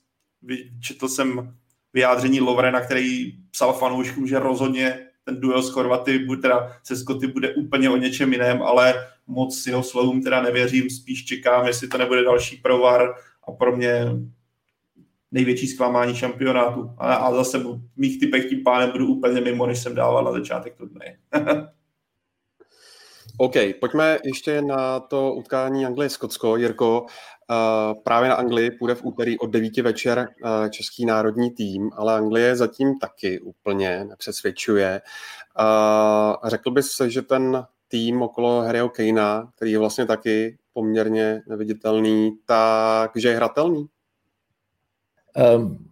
Četl jsem vyjádření Lovrena, který psal fanouškům, že rozhodně ten duel s Chorvaty, teda se Skoty bude úplně o něčem jiném, ale moc jeho slovům teda nevěřím, spíš čekám, jestli to nebude další provar a pro mě největší zklamání šampionátu. A, a zase v mých typech tím pánem budu úplně mimo, než jsem dával na začátek turnaje. OK, pojďme ještě na to utkání Anglie-Skotsko. Jirko, uh, právě na Anglii půjde v úterý od 9 večer uh, český národní tým, ale Anglie zatím taky úplně nepřesvědčuje. Uh, řekl bys, že ten tým okolo Harryho Kanea, který je vlastně taky poměrně neviditelný, takže je hratelný? Um,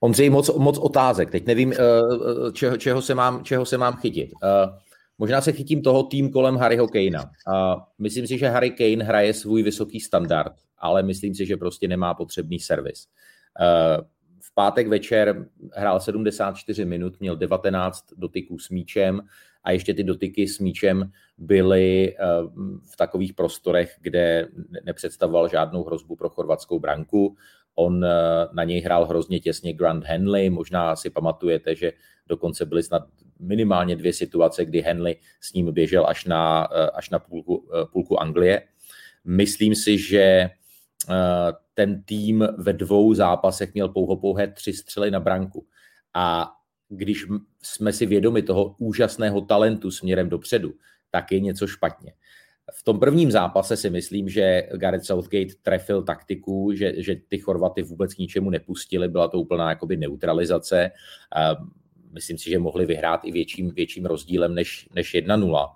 Ondřej, moc, moc otázek. Teď nevím, uh, čeho, čeho, se mám, čeho se mám chytit. Uh, Možná se chytím toho tým kolem Harryho Kanea. A myslím si, že Harry Kane hraje svůj vysoký standard, ale myslím si, že prostě nemá potřebný servis. Eh, v pátek večer hrál 74 minut, měl 19 dotyků s míčem a ještě ty dotyky s míčem byly eh, v takových prostorech, kde nepředstavoval žádnou hrozbu pro chorvatskou branku. On eh, na něj hrál hrozně těsně Grant Henley, možná si pamatujete, že dokonce byly snad minimálně dvě situace, kdy Henley s ním běžel až na, eh, až na půlku, půlku Anglie. Myslím si, že ten tým ve dvou zápasech měl pouho pouhé tři střely na branku. A když jsme si vědomi toho úžasného talentu směrem dopředu, tak je něco špatně. V tom prvním zápase si myslím, že Gareth Southgate trefil taktiku, že, že ty Chorvaty vůbec k ničemu nepustili, byla to úplná jakoby neutralizace. Myslím si, že mohli vyhrát i větším, větším rozdílem než, než 1-0.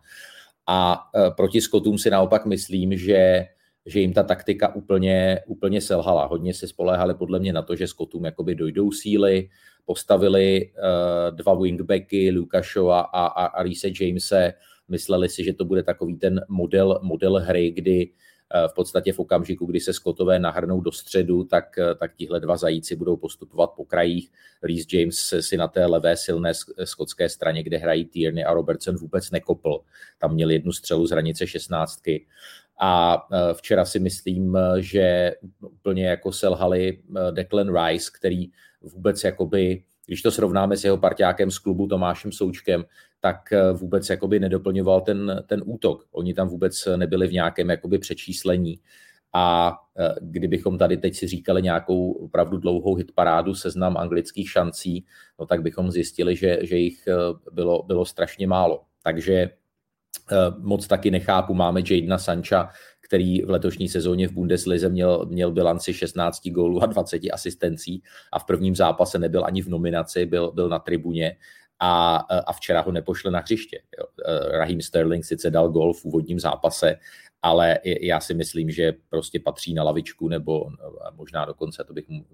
A e, proti Skotům si naopak myslím, že že jim ta taktika úplně, úplně selhala. Hodně se spoléhali podle mě na to, že Skotům jakoby dojdou síly, postavili uh, dva wingbacky, Lukashova a, a, a Reese Jamese, Mysleli si, že to bude takový ten model, model hry, kdy eh, v podstatě v okamžiku, kdy se Skotové nahrnou do středu, tak, eh, tak tihle dva zajíci budou postupovat po krajích. Reese James si na té levé silné skotské straně, kde hrají Tierney a Robertson, vůbec nekopl. Tam měl jednu střelu z hranice 16. A včera si myslím, že úplně jako selhali Declan Rice, který vůbec jakoby když to srovnáme s jeho parťákem z klubu Tomášem Součkem, tak eh, vůbec jakoby nedoplňoval ten, ten útok. Oni tam vůbec nebyli v nějakém jakoby přečíslení. A e, kdybychom tady teď si říkali nějakou opravdu dlouhou hitparádu seznam anglických šancí, no tak bychom zjistili, že, že jich e, bylo, bylo strašně málo. Takže moc taky nechápu, máme Jadena Sancha, který v letošní sezóně v Bundeslize měl, měl bilanci 16 gólů a 20 asistencí a v prvním zápase nebyl ani v nominaci, byl, byl na tribuně a, a včera ho nepošle na hřiště. Jo. Raheem Sterling sice dal gol v úvodním zápase, ale já si myslím, že prostě patří na lavičku nebo možná dokonce, to bych mu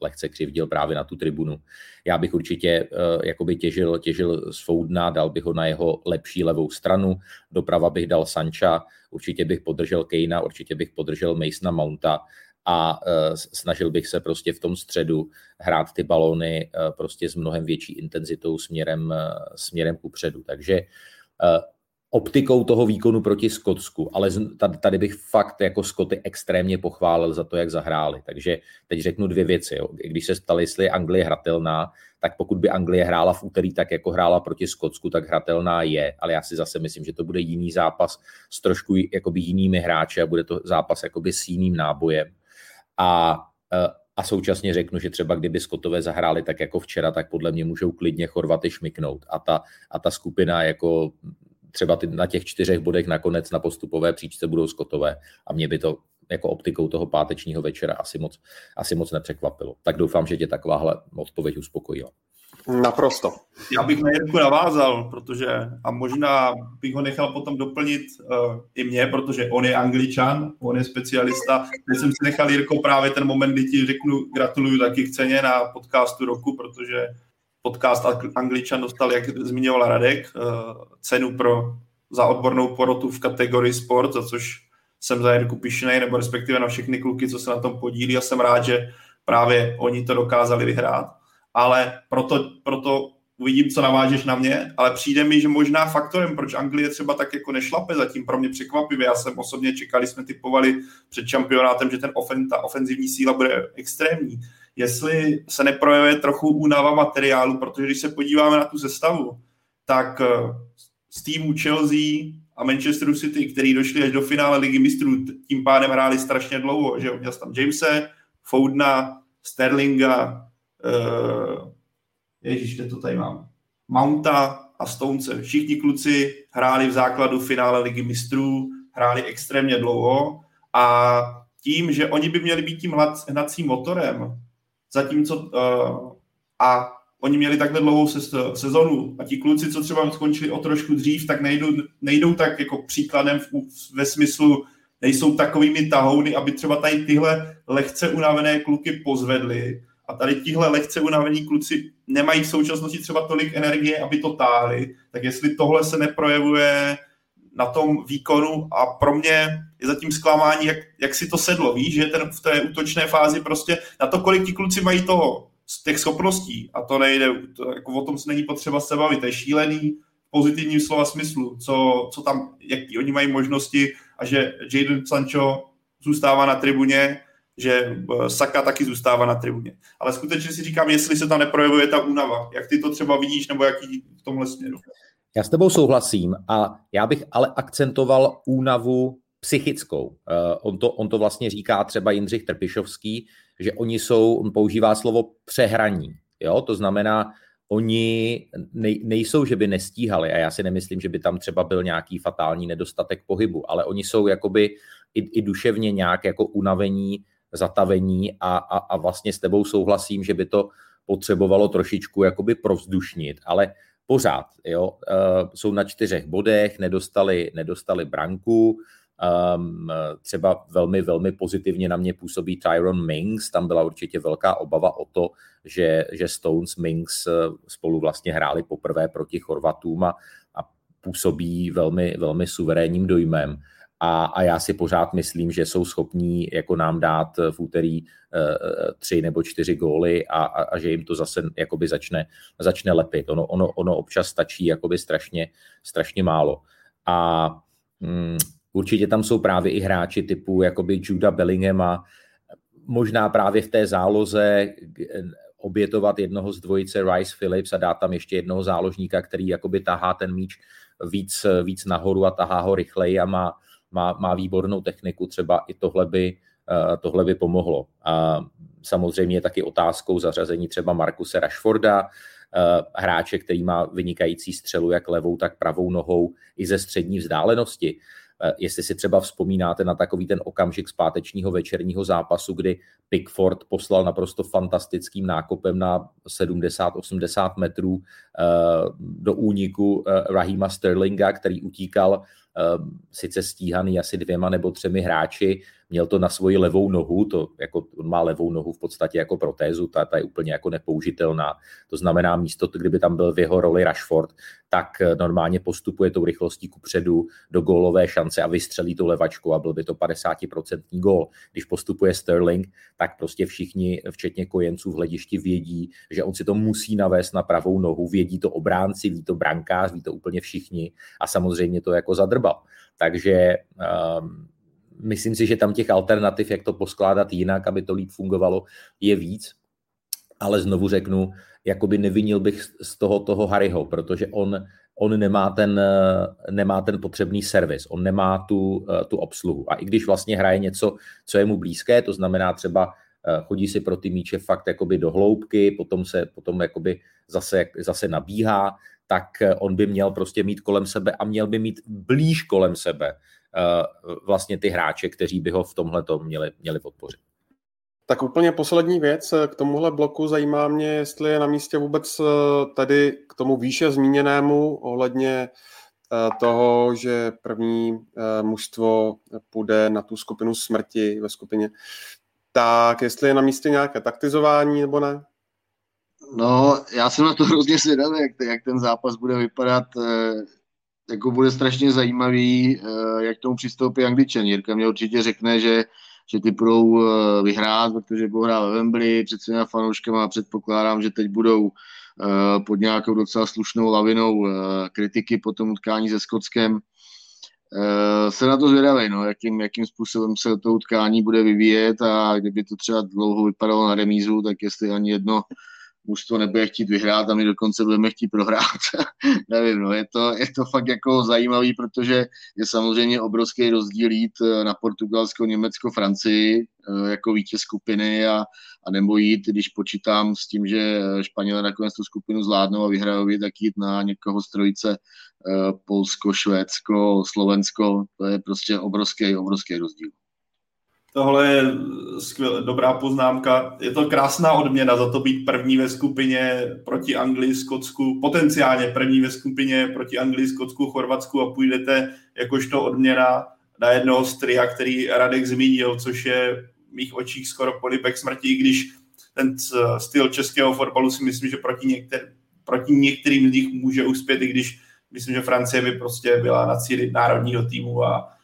lehce křivdil právě na tu tribunu. Já bych určitě uh, jakoby těžil, těžil z Foudna, dal bych ho na jeho lepší levou stranu, doprava bych dal Sancha, určitě bych podržel Kejna, určitě bych podržel Masona Mounta a uh, snažil bych se prostě v tom středu hrát ty balóny uh, prostě s mnohem větší intenzitou směrem, směrem kupředu. Takže optikou toho výkonu proti Skotsku, ale tady bych fakt jako Skoty extrémně pochválil za to, jak zahráli. Takže teď řeknu dvě věci. Jo. Když se stali, jestli je Anglie hratelná, tak pokud by Anglie hrála v úterý tak, jako hrála proti Skotsku, tak hratelná je. Ale já si zase myslím, že to bude jiný zápas s trošku jakoby jinými hráči a bude to zápas jakoby s jiným nábojem. A e, a současně řeknu, že třeba kdyby Skotové zahráli tak jako včera, tak podle mě můžou klidně Chorvaty šmiknout. A ta, a ta skupina jako třeba ty, na těch čtyřech bodech nakonec na postupové příčce budou skotové a mě by to jako optikou toho pátečního večera asi moc, asi moc nepřekvapilo. Tak doufám, že tě takováhle odpověď uspokojila. Naprosto. Já bych na Jirku navázal, protože a možná bych ho nechal potom doplnit uh, i mě, protože on je angličan, on je specialista. Teď jsem si nechal Jirko právě ten moment, kdy ti řeknu gratuluju taky k ceně na podcastu roku, protože podcast Angličan dostal, jak zmiňoval Radek, eh, cenu pro, za odbornou porotu v kategorii sport, za což jsem za Jirku pišnej, nebo respektive na všechny kluky, co se na tom podílí a jsem rád, že právě oni to dokázali vyhrát. Ale proto, proto uvidím, co navážeš na mě, ale přijde mi, že možná faktorem, proč Anglie třeba tak jako nešlape zatím pro mě překvapivě. Já jsem osobně čekali, jsme typovali před šampionátem, že ten ofen, ta ofenzivní síla bude extrémní jestli se neprojevuje trochu únava materiálu, protože když se podíváme na tu sestavu, tak eh, z týmu Chelsea a Manchesteru City, který došli až do finále ligy mistrů, tím pádem hráli strašně dlouho, že měl tam Jamese, Foudna, Sterlinga, uh, ježíš, kde to tady mám, Mounta a Stonece. Všichni kluci hráli v základu finále ligy mistrů, hráli extrémně dlouho a tím, že oni by měli být tím hnacím motorem, zatímco uh, a oni měli takhle dlouhou sezonu a ti kluci, co třeba skončili o trošku dřív, tak nejdou, nejdou tak jako příkladem v, ve smyslu, nejsou takovými tahouny, aby třeba tady tyhle lehce unavené kluky pozvedli. A tady tihle lehce unavení kluci nemají v současnosti třeba tolik energie, aby to táhli, tak jestli tohle se neprojevuje na tom výkonu a pro mě je zatím zklamání, jak, jak si to sedlo, víš, že ten v té útočné fázi prostě na to, kolik ti kluci mají toho, z těch schopností a to nejde, to, jako o tom se není potřeba se bavit, to je šílený v pozitivním slova smyslu, co, co tam, jaký oni mají možnosti a že Jadon Sancho zůstává na tribuně, že eh, Saka taky zůstává na tribuně. Ale skutečně si říkám, jestli se tam neprojevuje ta únava, jak ty to třeba vidíš, nebo jaký v tomhle směru. Já s tebou souhlasím a já bych ale akcentoval únavu psychickou. Uh, on, to, on to vlastně říká třeba Jindřich Trpišovský, že oni jsou, on používá slovo přehraní. Jo? To znamená, oni nej, nejsou, že by nestíhali a já si nemyslím, že by tam třeba byl nějaký fatální nedostatek pohybu, ale oni jsou jakoby i, i duševně nějak jako unavení, zatavení a, a, a vlastně s tebou souhlasím, že by to potřebovalo trošičku jakoby provzdušnit, ale pořád, jo, uh, jsou na čtyřech bodech, nedostali, nedostali branku, Um, třeba velmi, velmi pozitivně na mě působí Tyron Mings, tam byla určitě velká obava o to, že, že Stones Mings eh, spolu vlastně hráli poprvé proti Chorvatům a, a působí velmi, velmi suverénním dojmem. A, a já si pořád myslím, že jsou schopní jako nám dát v úterý uh, tři nebo čtyři góly a, a, a že jim to zase jakoby začne, začne lepit. Ono, ono, ono občas stačí jakoby strašně, strašně málo. A mm, určitě tam jsou právě i hráči typu jakoby Juda Bellingham a možná právě v té záloze obětovat jednoho z dvojice Rice Phillips a dát tam ještě jednoho záložníka, který jakoby tahá ten míč víc, víc nahoru a tahá ho rychleji a má má, má výbornou techniku, třeba i tohle by, tohle by pomohlo. A samozřejmě je taky otázkou zařazení třeba Markuse Rashforda, hráče, který má vynikající střelu jak levou, tak pravou nohou i ze střední vzdálenosti. Eh, jestli si třeba vzpomínáte na takový ten okamžik z pátečního večerního zápasu, kdy Pickford poslal naprosto fantastickým nákopem na 70-80 metrů eh, do úniku eh, Rahima Sterlinga, který utíkal sice stíhaný asi dvěma nebo třemi hráči, měl to na svoji levou nohu, to jako, on má levou nohu v podstatě jako protézu, ta, ta je úplně jako nepoužitelná. To znamená místo, kdyby tam byl v jeho roli Rashford, tak eh, normálně postupuje tou rychlostí kupředu do gólové šance a vystřelí tu levačku a byl by to 50% gól. Když postupuje Sterling, tak prostě všichni, včetně kojenců v hledišti, vědí, že on si to musí navést na pravou nohu, vědí to obránci, ví to brankář, ví to úplně všichni a samozřejmě to jako zadrbal. Takže um, myslím si, že tam těch alternativ, jak to poskládat jinak, aby to líp fungovalo, je víc. Ale znovu řeknu, jakoby nevinil bych z toho toho Harryho, protože on, on nemá, ten, nemá ten potřebný servis, on nemá tu, tu obsluhu. A i když vlastně hraje něco, co je mu blízké, to znamená třeba eh, chodí si pro ty míče fakt jakoby do hloubky, potom se potom jakoby zase, zase nabíhá, tak on by měl prostě mít kolem sebe a měl by mít blíž kolem sebe Eh, vlastně ty hráče, kteří by ho v tomhle měli, měli podpořit. Tak úplně poslední věc k tomuhle bloku zajímá mě, jestli je na místě vůbec eh, tady k tomu výše zmíněnému ohledně eh, toho, že první mužstvo půjde na tu skupinu smrti ve skupině. Tak jestli je na místě nějaké taktizování nebo ne? No, já jsem na to hrozně zvědavý, jak, jak ten zápas bude vypadat jako bude strašně zajímavý, eh, jak tomu přistoupí Angličan. Jirka mě určitě řekne, že, že ty budou eh, vyhrát, protože budou hrát ve Wembley před svými fanouškama a předpokládám, že teď budou eh, pod nějakou docela slušnou lavinou kritiky po tom utkání se Skotskem. Se na to zvědavý, no, jakým, jakým způsobem se to utkání bude vyvíjet a kdyby to třeba dlouho vypadalo na remízu, tak jestli ani jedno to nebude chtít vyhrát a my dokonce budeme chtít prohrát. Nevím, no, je to, je to fakt jako zajímavý, protože je samozřejmě obrovský rozdíl jít eh, na Portugalsko, Německo, Francii eh, jako vítěz skupiny a, a nebo jít, když počítám s tím, že Španělé nakonec tu skupinu zvládnou a vyhrajou, tak jít na někoho z trojice eh, Polsko, Švédsko, Slovensko, to je prostě obrovský, obrovský rozdíl. Tohle je skvěl, dobrá poznámka. Je to krásná odměna za to být první ve skupině proti Anglii, Skotsku, potenciálně první ve skupině proti Anglii, Skotsku, Chorvatsku a půjdete jakožto odměna na jednoho z tria, který Radek zmínil, což je v mých očích skoro polibek smrti, i když ten styl českého fotbalu si myslím, že proti, některý, proti některým z nich může uspět, i když myslím, že Francie by prostě byla na cíli národního týmu a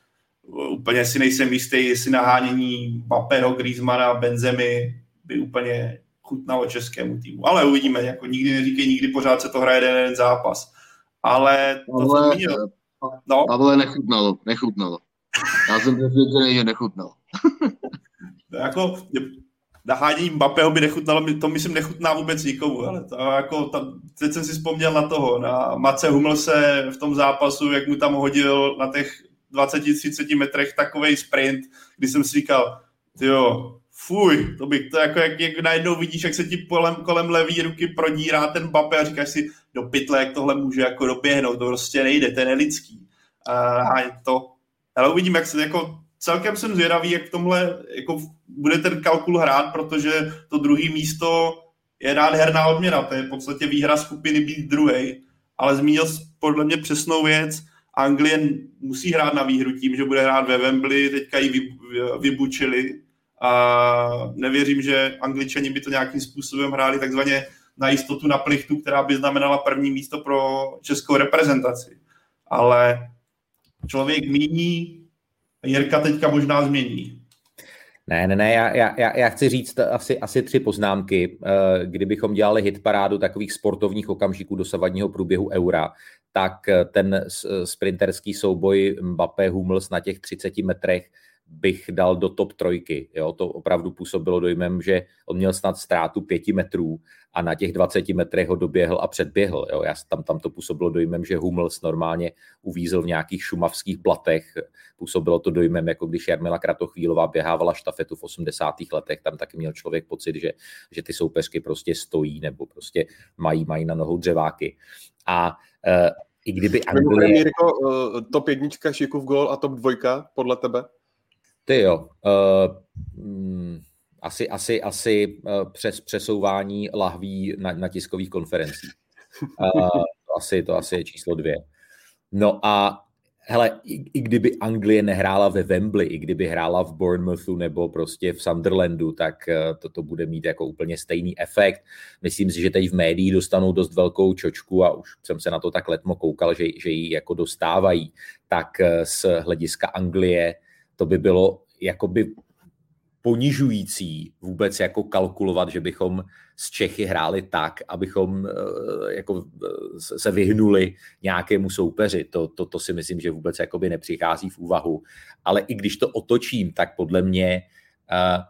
úplně si nejsem jistý, jestli nahánění Bapeho, Griezmana, Benzemy by úplně chutnalo českému týmu. Ale uvidíme, jako nikdy neříkej, nikdy pořád se to hraje jeden zápas. Ale to, co zmínil... No? Pavle, nechutnalo, nechutnalo. Já jsem přesvědčený, že nechutnalo. to jako, nahánění Mbappého by nechutnalo, to myslím nechutná vůbec nikomu, ale to jako, tam, teď jsem si vzpomněl na toho, na Mace Humlse v tom zápasu, jak mu tam hodil na těch 20-30 metrech takový sprint, kdy jsem si říkal, jo, fuj, to bych to jako, jak, jak najednou vidíš, jak se ti kolem, kolem levý ruky prodírá ten bape a říkáš si, do pytle, jak tohle může jako doběhnout, to prostě nejde, to je nelidský. A, a to, ale uvidím, jak se jako celkem jsem zvědavý, jak v tomhle jako bude ten kalkul hrát, protože to druhé místo je nádherná odměna, to je v podstatě výhra skupiny být druhý, ale zmínil podle mě přesnou věc, Anglie musí hrát na výhru tím, že bude hrát ve Wembley, teďka ji vybučili a nevěřím, že Angličani by to nějakým způsobem hráli takzvaně na jistotu na plichtu, která by znamenala první místo pro českou reprezentaci. Ale člověk míní, Jirka teďka možná změní. Ne, ne, ne, já, já, já chci říct asi, asi tři poznámky. Eh, kdybychom dělali hit parádu takových sportovních okamžiků dosavadního průběhu eura, tak ten sprinterský souboj Mbappé Hummels na těch 30 metrech bych dal do top trojky. Jo? To opravdu působilo dojmem, že on měl snad ztrátu pěti metrů a na těch 20 metrech ho doběhl a předběhl. Jo? Já, tam, tam to působilo dojmem, že Hummels normálně uvízl v nějakých šumavských blatech. Působilo to dojmem, jako když Jarmila Kratochvílová běhávala štafetu v 80. letech. Tam taky měl člověk pocit, že, že ty soupeřky prostě stojí nebo prostě mají, mají na nohou dřeváky. A i kdyby Anglie... Mirko, uh, top jednička, Šikův gol a top dvojka, podle tebe? Ty jo. Uh, asi, asi, asi přes přesouvání lahví na, na tiskových konferencích. Uh, to, asi, to asi je číslo dvě. No a hele, i, i kdyby Anglie nehrála ve Wembley, i kdyby hrála v Bournemouthu nebo prostě v Sunderlandu, tak eh, to, to bude mít jako úplně stejný efekt. Myslím si, že teď v médiích dostanou dost velkou čočku a už jsem se na to tak letmo koukal, že, že ji jako dostávají, tak eh, z hlediska Anglie to by bylo jakoby ponižující vůbec jako kalkulovat, že bychom z Čechy hráli tak, abychom eh, jako eh, se vyhnuli nějakému soupeři. To, to, to si myslím, že vůbec jakoby nepřichází v úvahu. Ale i když to otočím, tak podle mě uh,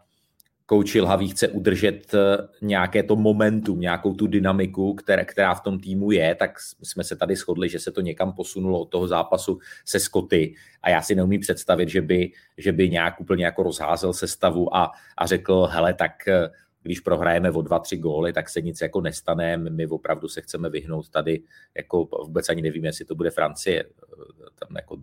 kouč Ilhavý chce udržet eh, nějaké to momentum, nějakou tu dynamiku, které, která v tom týmu je, tak jsme se tady shodli, že se to někam posunulo od toho zápasu se Skoty a já si neumím představit, že by, že by nějak úplně jako rozházel sestavu a, a řekl, hele, tak eh, když prohrajeme o dva, tři góly, tak se nic jako nestane, my opravdu se chceme vyhnout tady, jako vůbec ani nevíme, jestli to bude Francie, eh, tam jako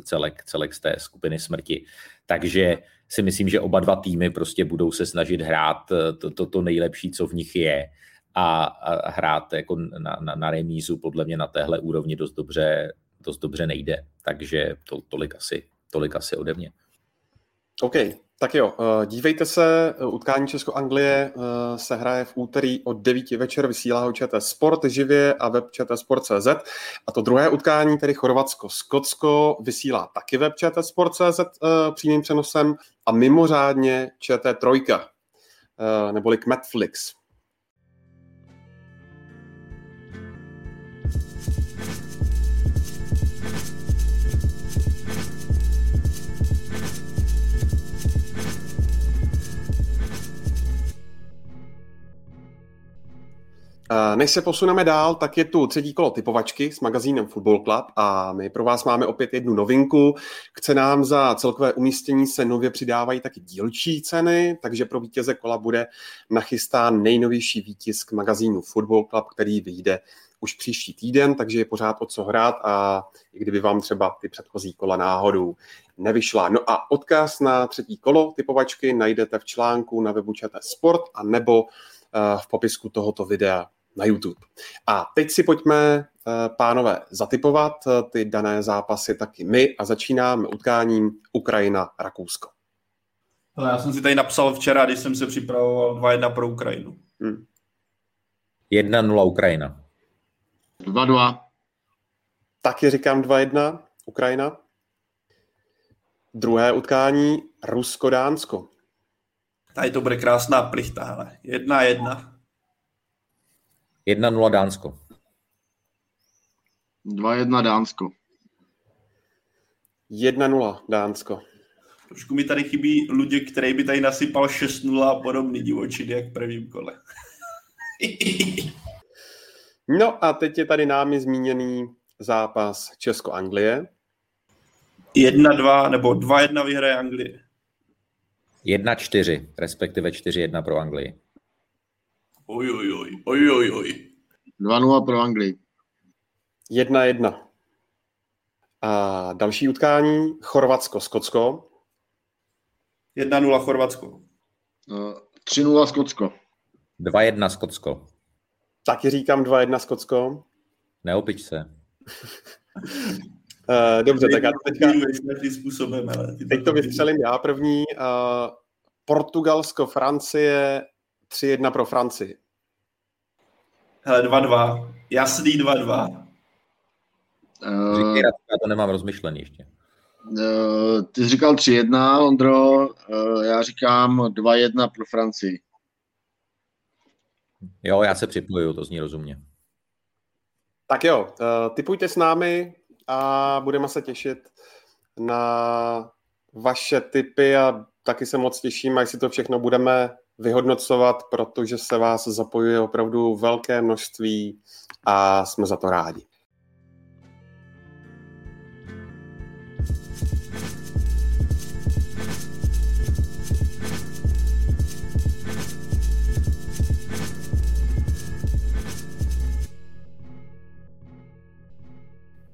celek, celek z té skupiny smrti. Takže si myslím, že oba dva týmy prostě budou se snažit hrát eh, to, to, to nejlepší, co v nich je a, a hrát jako na, na, na remízu podle mě na téhle úrovni dost dobře, dost dobře nejde. Takže to, tolik, asi, tolik asi ode mě. OK, tak jo, eh, dívejte se, eh, utkání Česko-Anglie eh, se hraje v úterý od 9 večer, vysílá ho ČT Sport živě a web ČT Sport.cz. A to druhé utkání, tedy Chorvatsko-Skotsko, vysílá taky web ČT Sport.cz přímým přenosem a mimořádně ČT Trojka, neboli Netflix. Než se posuneme dál, tak je tu třetí kolo typovačky s magazínem Football Club a my pro vás máme opět jednu novinku. K cenám za celkové umístění se nově přidávají taky dílčí ceny, takže pro vítěze kola bude nachystán nejnovější výtisk magazínu Football Club, který vyjde už příští týden, takže je pořád o co hrát a i kdyby vám třeba ty předchozí kola náhodou nevyšla. No a odkaz na třetí kolo typovačky najdete v článku na webu Sport a nebo eh, v popisku tohoto videa na YouTube. A teď si pojďme, eh, pánové, zatypovat eh, ty dané zápasy taky my a začínáme utkáním Ukrajina-Rakousko. Já jsem si tady napsal včera, když jsem se připravoval 2-1 pro Ukrajinu. Hmm. 1-0 Ukrajina. 2-2. Taky říkám 2-1 Ukrajina. Druhé utkání Rusko-Dánsko. Tady to bude krásná plichta, hele. 1-1. 1-0 Dánsko. 2-1 Dánsko. 1-0 Dánsko. Trošku mi tady chybí Luděk, který by tady nasypal 6-0 a podobný divočiny, jak v prvním kole. no a teď je tady námi zmíněný zápas Česko-Anglie. 1-2 nebo 2-1 vyhraje Anglie. 1-4, respektive 4-1 pro Anglii. Oj, oj, oj, oj, oj, oj. 2-0 pro Anglii. 1-1. A další utkání Chorvatsko-Skotsko. 1-0 Chorvatsko. Uh, 3-0 Skotsko. 2-1 Skotsko. Taky říkám 2-1 Skotsko. Neopič se. uh, dobře, tak já teďka... Způsobem, ale teď to vystřelím já první. Uh, Portugalsko, Francie, 3-1 pro Francii. Hele, 2-2. Jasný 2-2. Uh, Říkej, já to nemám rozmyšlený ještě. Uh, ty jsi říkal 3-1, Ondro, uh, já říkám 2-1 pro Francii. Jo, já se připojuju, to zní rozumně. Tak jo, uh, typujte s námi a budeme se těšit na vaše tipy a taky se moc těším, až si to všechno budeme vyhodnocovat, protože se vás zapojuje opravdu velké množství a jsme za to rádi.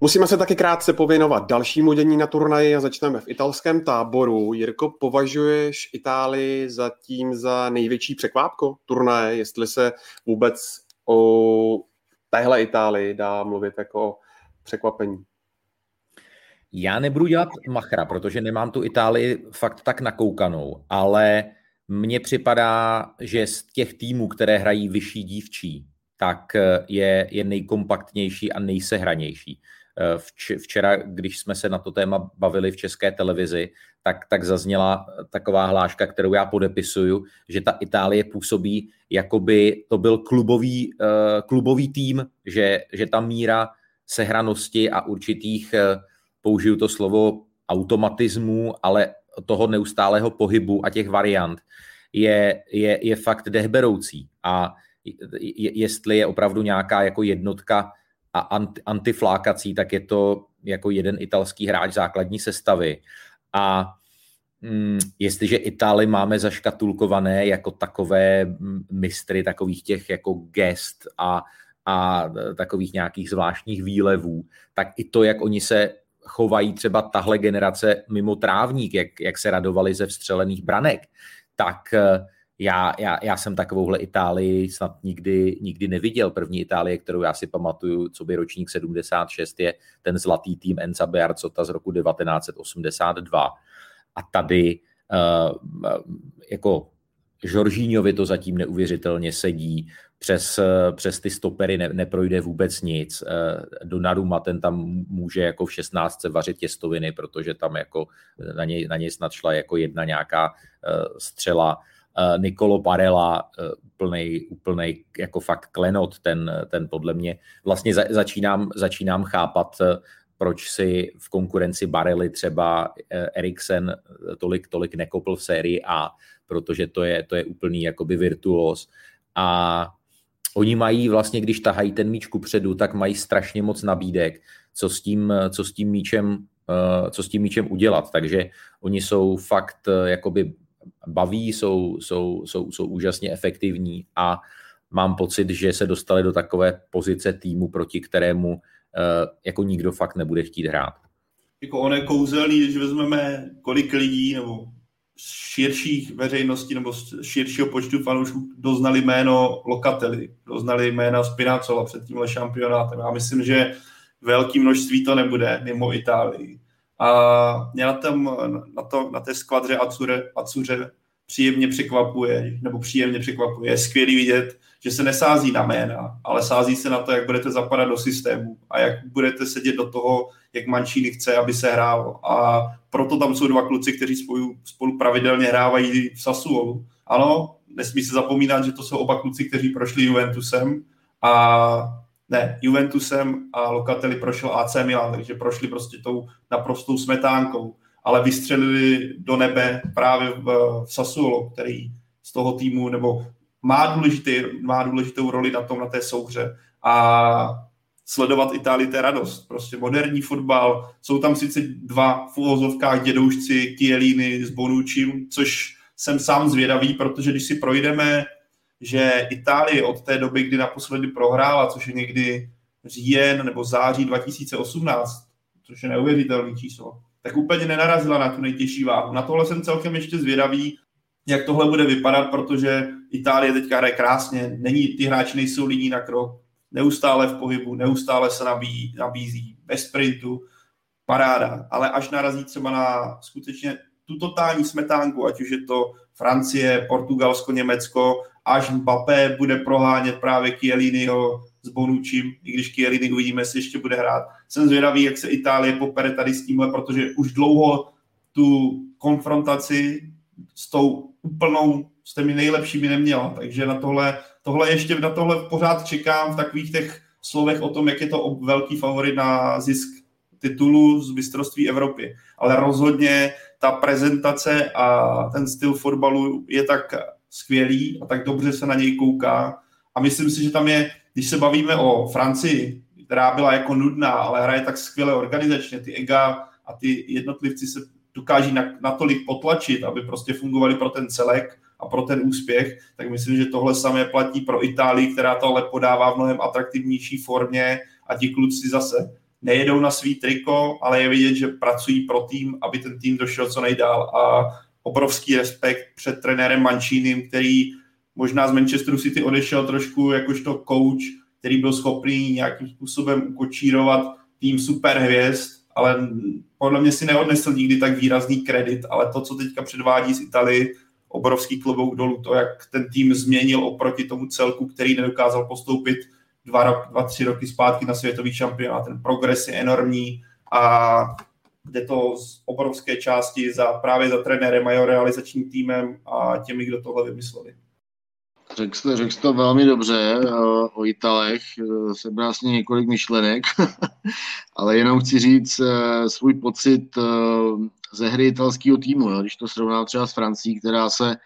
Musíme se taky krátce pověnovat dalšímu dění na turnaji a začneme v italském táboru. Jirko, považuješ Itálii zatím za největší překvápko turnaje, jestli se vůbec o téhle Itálii dá mluvit jako o překvapení? Já nebudu dělat machra, protože nemám tu Itálii fakt tak nakoukanou, ale mně připadá, že z těch týmů, které hrají vyšší dívčí, tak je, je nejkompaktnější a nejsehranější. Včera, když jsme se na to téma bavili v české televizi, tak, tak zazněla taková hláška, kterou já podepisuju, že ta Itálie působí, jako by to byl klubový, eh, klubový tým, že, že ta míra sehranosti a určitých, eh, použiju to slovo, automatismů, ale toho neustálého pohybu a těch variant je, je, je fakt dehberoucí. A jestli je opravdu nějaká jako jednotka a anti, antiflákací, tak je to jako jeden italský hráč základní sestavy. A mm, jestliže Itály máme zaškatulkované jako takové mistry takových těch jako gest a, a takových nějakých zvláštních výlevů, tak i to, jak oni se chovají třeba tahle generace mimo trávník, jak, jak se radovali ze vstřelených branek, tak já, já, já jsem takovouhle Itálii snad nikdy, nikdy neviděl. První Itálie, kterou já si pamatuju, co by ročník 76, je ten zlatý tým Enza Bearcota z roku 1982. A tady uh, jako Žoržíňovi to zatím neuvěřitelně sedí, přes, přes ty stopery ne, neprojde vůbec nic. Eh, Donnarumma ten tam může jako v 16 vařit těstoviny, protože tam jako na něj, na něj snad šla jako jedna nějaká střela. Eh, Nikolo Parela, eh, úplnej, úplnej jako fakt klenot, ten, ten podle mě vlastně za, začínám, začínám chápat, eh, proč si v konkurenci Barely třeba Eriksen tolik, tolik nekopl v sérii A, protože to je, to je úplný jakoby virtuos. A oni mají vlastně, když tahají ten míč kupředu, tak mají strašně moc nabídek, co s tím, co s tím míčem co s tím míčem udělat. Takže oni jsou fakt jakoby baví, jsou, jsou, jsou, jsou úžasně efektivní a mám pocit, že se dostali do takové pozice týmu, proti kterému uh, jako nikdo fakt nebude chtít hrát. Jako on je kouzelný, když vezmeme kolik lidí nebo širších veřejností nebo širšího počtu fanoušků doznali jméno Lokateli, doznali jména Spinacola před tímhle šampionátem. Já myslím, že velké množství to nebude mimo Itálii. A mě na, tom, na, to, na té skvadře Acuře, Acuře příjemně překvapuje, nebo příjemně překvapuje. Je skvělý vidět, že se nesází na jména, ale sází se na to, jak budete zapadat do systému a jak budete sedět do toho, jak Mančíny chce, aby se hrál. A proto tam jsou dva kluci, kteří spolu, spolu pravidelně hrávají v Sassuolu. Ano, nesmí se zapomínat, že to jsou oba kluci, kteří prošli Juventusem a ne, Juventusem a Lokateli prošel AC Milan, takže prošli prostě tou naprostou smetánkou, ale vystřelili do nebe právě v, v který z toho týmu, nebo má, důležitý, má důležitou roli na tom, na té souhře a sledovat Itálii, to je radost. Prostě moderní fotbal, jsou tam sice dva v uvozovkách dědoušci Chiellini s Bonucci, což jsem sám zvědavý, protože když si projdeme že Itálie od té doby, kdy naposledy prohrála, což je někdy říjen nebo září 2018, což je neuvěřitelný číslo, tak úplně nenarazila na tu nejtěžší váhu. Na tohle jsem celkem ještě zvědavý, jak tohle bude vypadat, protože Itálie teďka hraje krásně, není, ty hráči nejsou líní na krok, neustále v pohybu, neustále se nabízí, nabízí bez sprintu, paráda, ale až narazí třeba na skutečně tu totální smetánku, ať už je to Francie, Portugalsko, Německo, až Mbappé bude prohánět právě Chielliniho s Bonučím, i když Chiellini uvidíme, jestli ještě bude hrát. Jsem zvědavý, jak se Itálie popere tady s tímhle, protože už dlouho tu konfrontaci s tou úplnou, s těmi nejlepšími neměla, takže na tohle, tohle ještě na tohle pořád čekám v takových těch slovech o tom, jak je to velký favorit na zisk titulu z mistrovství Evropy. Ale rozhodně ta prezentace a ten styl fotbalu je tak skvělý a tak dobře se na něj kouká. A myslím si, že tam je, když se bavíme o Francii, která byla jako nudná, ale hraje tak skvěle organizačně, ty ega a ty jednotlivci se dokáží natolik potlačit, aby prostě fungovali pro ten celek a pro ten úspěch, tak myslím, že tohle samé platí pro Itálii, která to ale podává v mnohem atraktivnější formě a ti kluci zase nejedou na svý triko, ale je vidět, že pracují pro tým, aby ten tým došel co nejdál a obrovský respekt před trenérem Mančínem, který možná z Manchesteru City odešel trošku jakožto coach, který byl schopný nějakým způsobem ukočírovat tým superhvězd, ale podle mě si neodnesl nikdy tak výrazný kredit, ale to, co teďka předvádí z Italii, obrovský klobouk dolů, to, jak ten tým změnil oproti tomu celku, který nedokázal postoupit dva, rok, dva tři roky zpátky na světový šampionát. Ten progres je enormní a jde to z obrovské části za, právě za trenérem a jeho realizačním týmem a těmi, kdo tohle vymysleli. Řekl jste, řekl jste to velmi dobře eh, o Italech, eh, sebral vlastně několik myšlenek, ale jenom chci říct eh, svůj pocit ze hry italského týmu, když to srovnám třeba s Francií, která se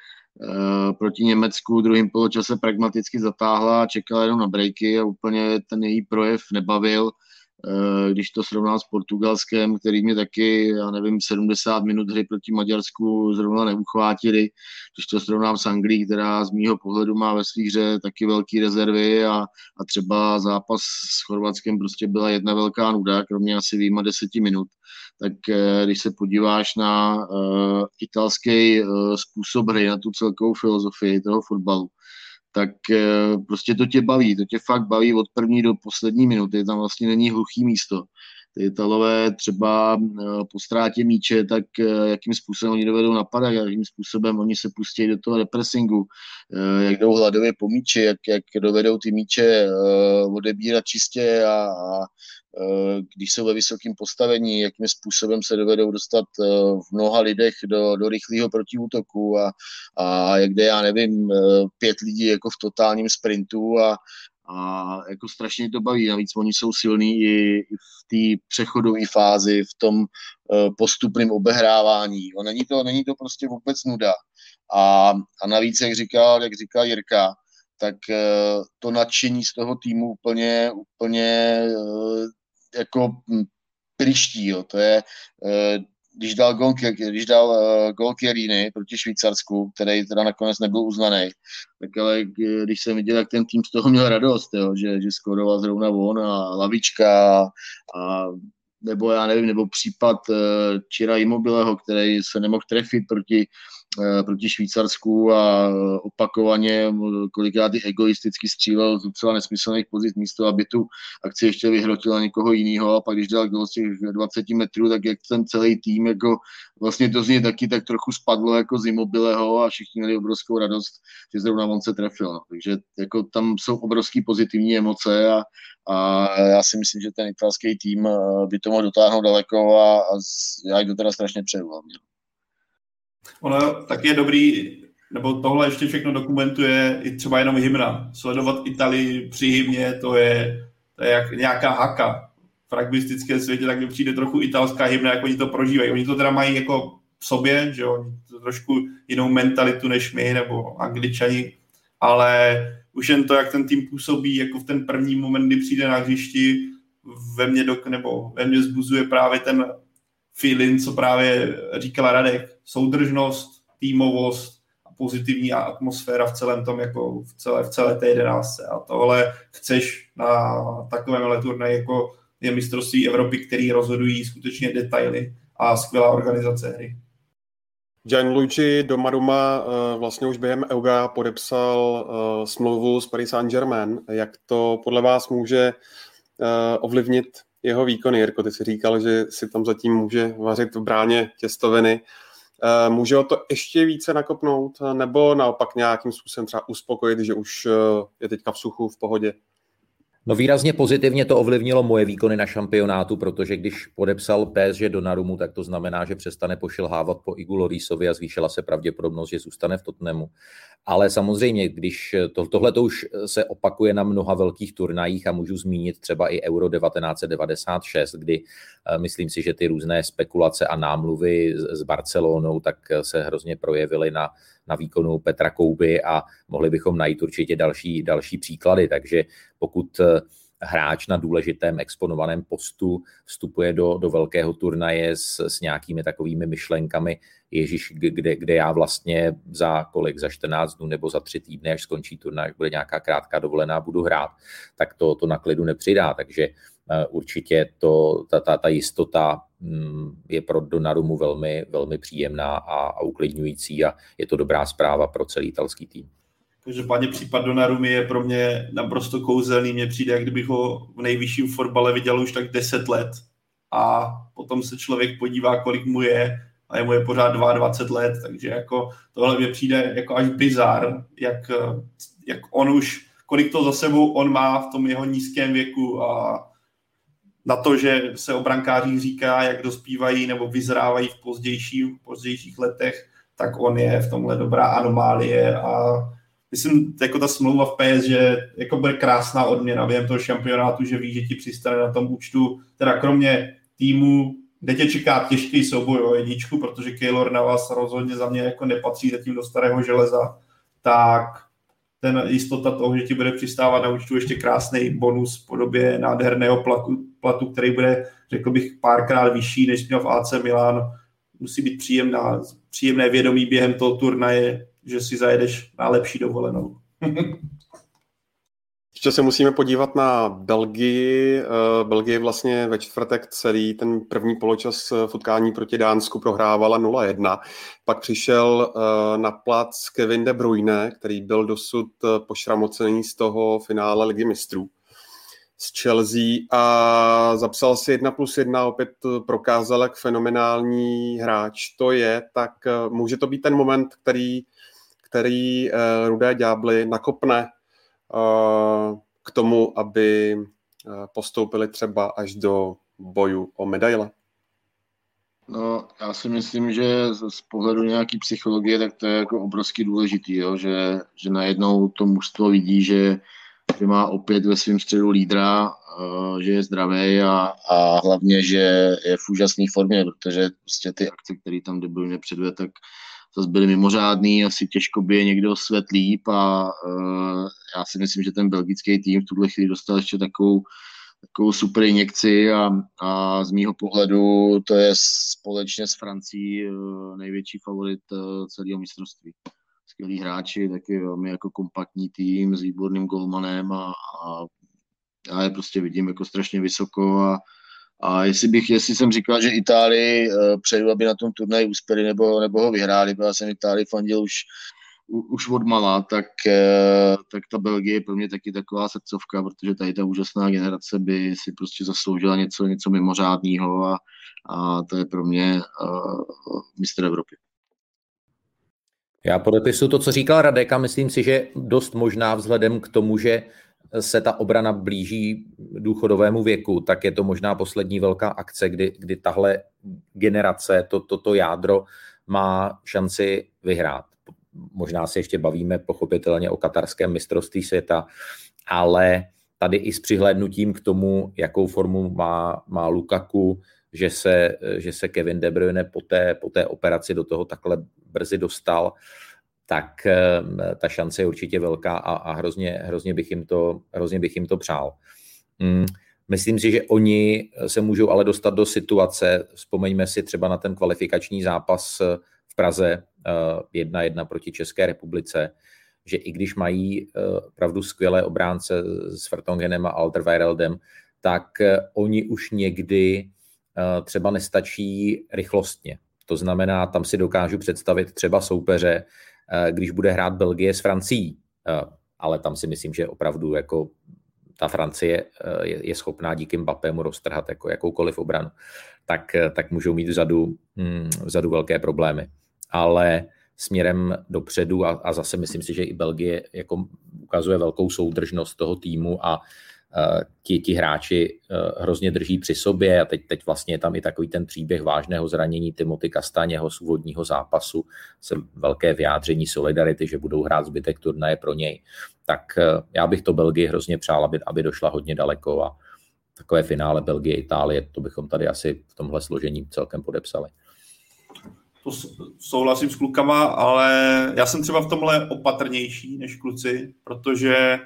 proti Německu druhým poločase pragmaticky zatáhla a čekala jenom na breaky a úplně ten její projev nebavil když to srovnám s Portugalskem, který mě taky, já nevím, 70 minut hry proti Maďarsku zrovna neuchvátili, když to srovnám s Anglií, která z mýho pohledu má ve svých hře taky velké rezervy a, a třeba zápas s Chorvatskem prostě byla jedna velká nuda, kromě asi výjima deseti minut, tak eh, když se podíváš na uh, italský uh, způsob hry, na tu celkovou filozofii toho fotbalu, tak eh, prostě to tě baví, to tě fakt baví od první do poslední minuty, tam vlastně není hluchý místo. Ty Italové třeba eh, po ztrátě míče, tak eh, jakým způsobem oni dovedou napadat, jakým způsobem oni se pustí do toho repressingu, jak jdou hladově po míči, jak, jak dovedou ty míče odebírat čistě a, a Eh, když jsou ve vysokém postavení, jakým způsobem se dovedou dostat eh, v mnoha lidech do, do rychlého protiútoku a, a jak jde, já nevím, eh, pět lidí jako v totálním sprintu a, a jako strašně to baví. Navíc oni jsou silní i, v té přechodové fázi, v tom postupném obehrávání. O, není, to, není to prostě vůbec nuda. A, a navíc, jak říkal, jak říkal Jirka, tak to nadšení z toho týmu úplně, úplně jako hm, priští, jo. to je, eh, když dal gol, když dal uh, gol Chiellini proti Švýcarsku, který teda nakonec nebyl uznaný, tak ale když jsem viděl, jak ten tým z toho měl radost, jo, že, že skoroval zrovna on a lavička a nebo já nevím, nebo případ uh, Čira Immobileho, který se nemohl trefit proti Eh, proti Švýcarsku a opakovaně kolikrát i egoisticky střílel z docela nesmyslných pozic místo, aby tu akci ještě vyhrotila někoho jiného a pak když dal gol z těch 20 metrů, tak jak ten celý tým, jako vlastně to z něj taky tak trochu spadlo jako z Immobileho a všichni měli obrovskou radost, že zrovna on se trefil. No. Takže jako tam jsou obrovský pozitivní emoce a, a já si myslím, že ten italský tým eh, by to mohl dotáhnout daleko a, a já jich to teda strašně přeju hlavně. Ono tak je dobrý, nebo tohle ještě všechno dokumentuje i třeba jenom hymna. Sledovat Italii při hymně, to je, to je jak nějaká haka. V rugbystickém světě tak mi přijde trochu italská hymna, jak oni to prožívají. Oni to teda mají jako v sobě, že oni to trošku jinou mentalitu než my, nebo angličani, ale už jen to, jak ten tým působí, jako v ten první moment, kdy přijde na hřišti, ve mně, do, nebo ve mně zbuzuje právě ten feeling, co právě říkala Radek, soudržnost, týmovost a pozitivní atmosféra v celém tom, jako v celé, v celé té jedenáctce. A tohle chceš na takovém turnaji, jako je mistrovství Evropy, který rozhodují skutečně detaily a skvělá organizace hry. Gianluigi Donnarumma eh, vlastně už během Euga podepsal eh, smlouvu s Paris Saint-Germain. Jak to podle vás může eh, ovlivnit jeho výkony. Jirko, ty si říkal, že si tam zatím může vařit v bráně těstoviny. Eh, může ho to ještě více nakopnout, nebo naopak nějakým způsobem třeba uspokojit, že už eh, je teďka v suchu, v pohodě? No výrazně pozitivně to ovlivnilo moje výkony na šampionátu, protože když podepsal PSG do Narumu, tak to znamená, že přestane pošilhávat po Igu Lorisovi a zvýšila se pravděpodobnost, že zůstane v Tottenhamu. Ale samozřejmě, když to, tohle to už se opakuje na mnoha velkých turnajích a můžu zmínit třeba i Euro 1996, kdy eh, myslím si, že ty různé spekulace a námluvy s Barcelonou tak se hrozně projevily na, na výkonu Petra Kouby a mohli bychom najít určitě další, další příklady. Takže pokud eh, hráč na důležitém exponovaném postu vstupuje do, do velkého turnaje s, s nějakými takovými myšlenkami, Ježíš, kde, kde já vlastně za kolik, za 14 dnů nebo za tři týdny, až skončí turnaj, až bude nějaká krátká dovolená, budu hrát, tak to, to na klidu nepřidá. Takže uh, určitě to, ta, ta, ta jistota um, je pro Donarumu velmi, velmi příjemná a, a uklidňující a je to dobrá zpráva pro celý italský tým. Každopádně případ Donnarummy je pro mě naprosto kouzelný. Mně přijde, jak kdybych ho v nejvyšším fotbale viděl už tak 10 let a potom se člověk podívá, kolik mu je a je mu je pořád 22 let, takže jako tohle mě přijde jako až bizar, jak, jak on už, kolik to za sebou on má v tom jeho nízkém věku a na to, že se o brankářích říká, jak dospívají nebo vyzrávají v pozdějších, v pozdějších letech, tak on je v tomhle dobrá anomálie a myslím, jako ta smlouva v PS, že jako bude krásná odměna během toho šampionátu, že ví, že ti přistane na tom účtu, teda kromě týmu, kde tě čeká těžký souboj o jedničku, protože Keylor na vás rozhodně za mě jako nepatří zatím do starého železa, tak ten jistota toho, že ti bude přistávat na účtu ještě krásný bonus v podobě nádherného platu, platu, který bude, řekl bych, párkrát vyšší, než měl v AC Milan, musí být příjemná, příjemné vědomí během toho turnaje, že si zajedeš na lepší dovolenou. Ještě se musíme podívat na Belgii. Eh, Belgie vlastně ve čtvrtek celý ten první poločas v utkání proti Dánsku prohrávala 0-1. Pak přišel eh, na plac Kevin De Bruyne, který byl dosud eh, pošramocený z toho finále Ligy mistrů z Chelsea a zapsal si 1 plus 1, opět prokázal, jak fenomenální hráč to je, tak může to být ten moment, který který uh, Rudé ďábly nakopne uh, k tomu, aby uh, postoupili třeba až do boju o medaile? No, já si myslím, že z pohledu nějaký psychologie, tak to je jako obrovský důležitý, jo? Že, že najednou to mužstvo vidí, že, že má opět ve svém středu lídra, že je zdravý a, a hlavně, že je v úžasné formě, protože prostě ty akce, které tam Debruyne předvede, tak zase byly mimořádný, asi těžko by je někdo svět líp a uh, já si myslím, že ten belgický tým v tuhle chvíli dostal ještě takovou, takovou super injekci a, a z mýho pohledu to je společně s Francií uh, největší favorit uh, celého mistrovství. Skvělí hráči, taky velmi jako kompaktní tým s výborným golmanem a, a já je prostě vidím jako strašně vysoko a a jestli, bych, jestli jsem říkal, že Itálii uh, přeju, aby na tom turnaji uspěli nebo, nebo ho vyhráli, protože jsem Itálii fandil už, už od mala, tak, uh, tak ta Belgie je pro mě taky taková srdcovka, protože tady ta úžasná generace by si prostě zasloužila něco, něco mimořádného a, a to je pro mě uh, mistr Evropy. Já podepisu to, co říkal Radek a myslím si, že dost možná vzhledem k tomu, že se ta obrana blíží důchodovému věku, tak je to možná poslední velká akce, kdy, kdy tahle generace, to, toto jádro má šanci vyhrát. Možná se ještě bavíme pochopitelně o katarském mistrovství světa, ale tady i s přihlédnutím k tomu, jakou formu má, má Lukaku, že se, že se Kevin De Bruyne po té, po té operaci do toho takhle brzy dostal, tak eh, ta šance je určitě velká a, a hrozně, hrozně, bych jim to, hrozně bych jim to přál. Mm, myslím si, že oni se můžou ale dostat do situace, vzpomeňme si třeba na ten kvalifikační zápas eh, v Praze 1-1 eh, proti České republice, že i když mají pravdu skvělé obránce s Vertongenem a Alderweireldem, tak oni už někdy třeba nestačí rychlostně. To znamená, tam si dokážu představit třeba soupeře, když bude hrát Belgie s Francií. Eh, ale tam si myslím, že opravdu jako ta Francie eh, je, je schopná díky Mbappému roztrhat jako jakoukoliv obranu, tak, tak můžou mít vzadu, hm, vzadu velké problémy. Ale směrem dopředu a, a zase myslím si, že i Belgie jako ukazuje velkou soudržnost toho týmu a ti, ti hráči hrozně drží při sobě a teď, teď vlastně je tam i takový ten příběh vážného zranění Timothy Kastaněho z úvodního zápasu, se velké vyjádření solidarity, že budou hrát zbytek turnaje pro něj. Tak já bych to Belgii hrozně přál, aby, aby došla hodně daleko a takové finále Belgie, Itálie, to bychom tady asi v tomhle složení celkem podepsali to souhlasím s klukama, ale já jsem třeba v tomhle opatrnější než kluci, protože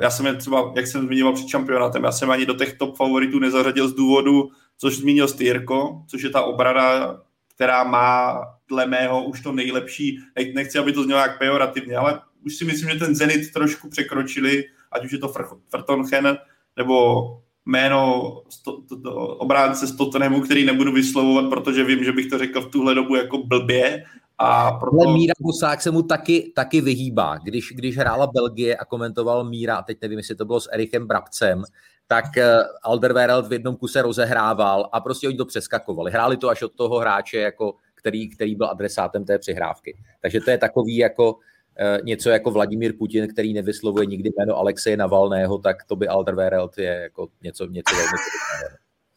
já jsem je třeba, jak jsem zmiňoval před šampionátem, já jsem ani do těch top favoritů nezařadil z důvodu, což zmínil Styrko, což je ta obrana, která má dle mého už to nejlepší, nechci, aby to znělo jak pejorativně, ale už si myslím, že ten Zenit trošku překročili, ať už je to Frtonchen nebo jméno sto, to, to, obránce z Tottenhamu, který nebudu vyslovovat, protože vím, že bych to řekl v tuhle dobu jako blbě. A proto... Ale Míra Husák se mu taky, taky vyhýbá. Když, když hrála Belgie a komentoval Míra, a teď nevím, jestli to bylo s Erichem Brabcem, tak eh, Alderweireld v jednom kuse rozehrával a prostě oni to přeskakovali. Hráli to až od toho hráče, jako, který, který byl adresátem té přihrávky. Takže to je takový jako Eh, něco jako Vladimír Putin, který nevyslovuje nikdy jméno Alexeje Navalného, tak to by Alderweireld je jako něco, něco velmi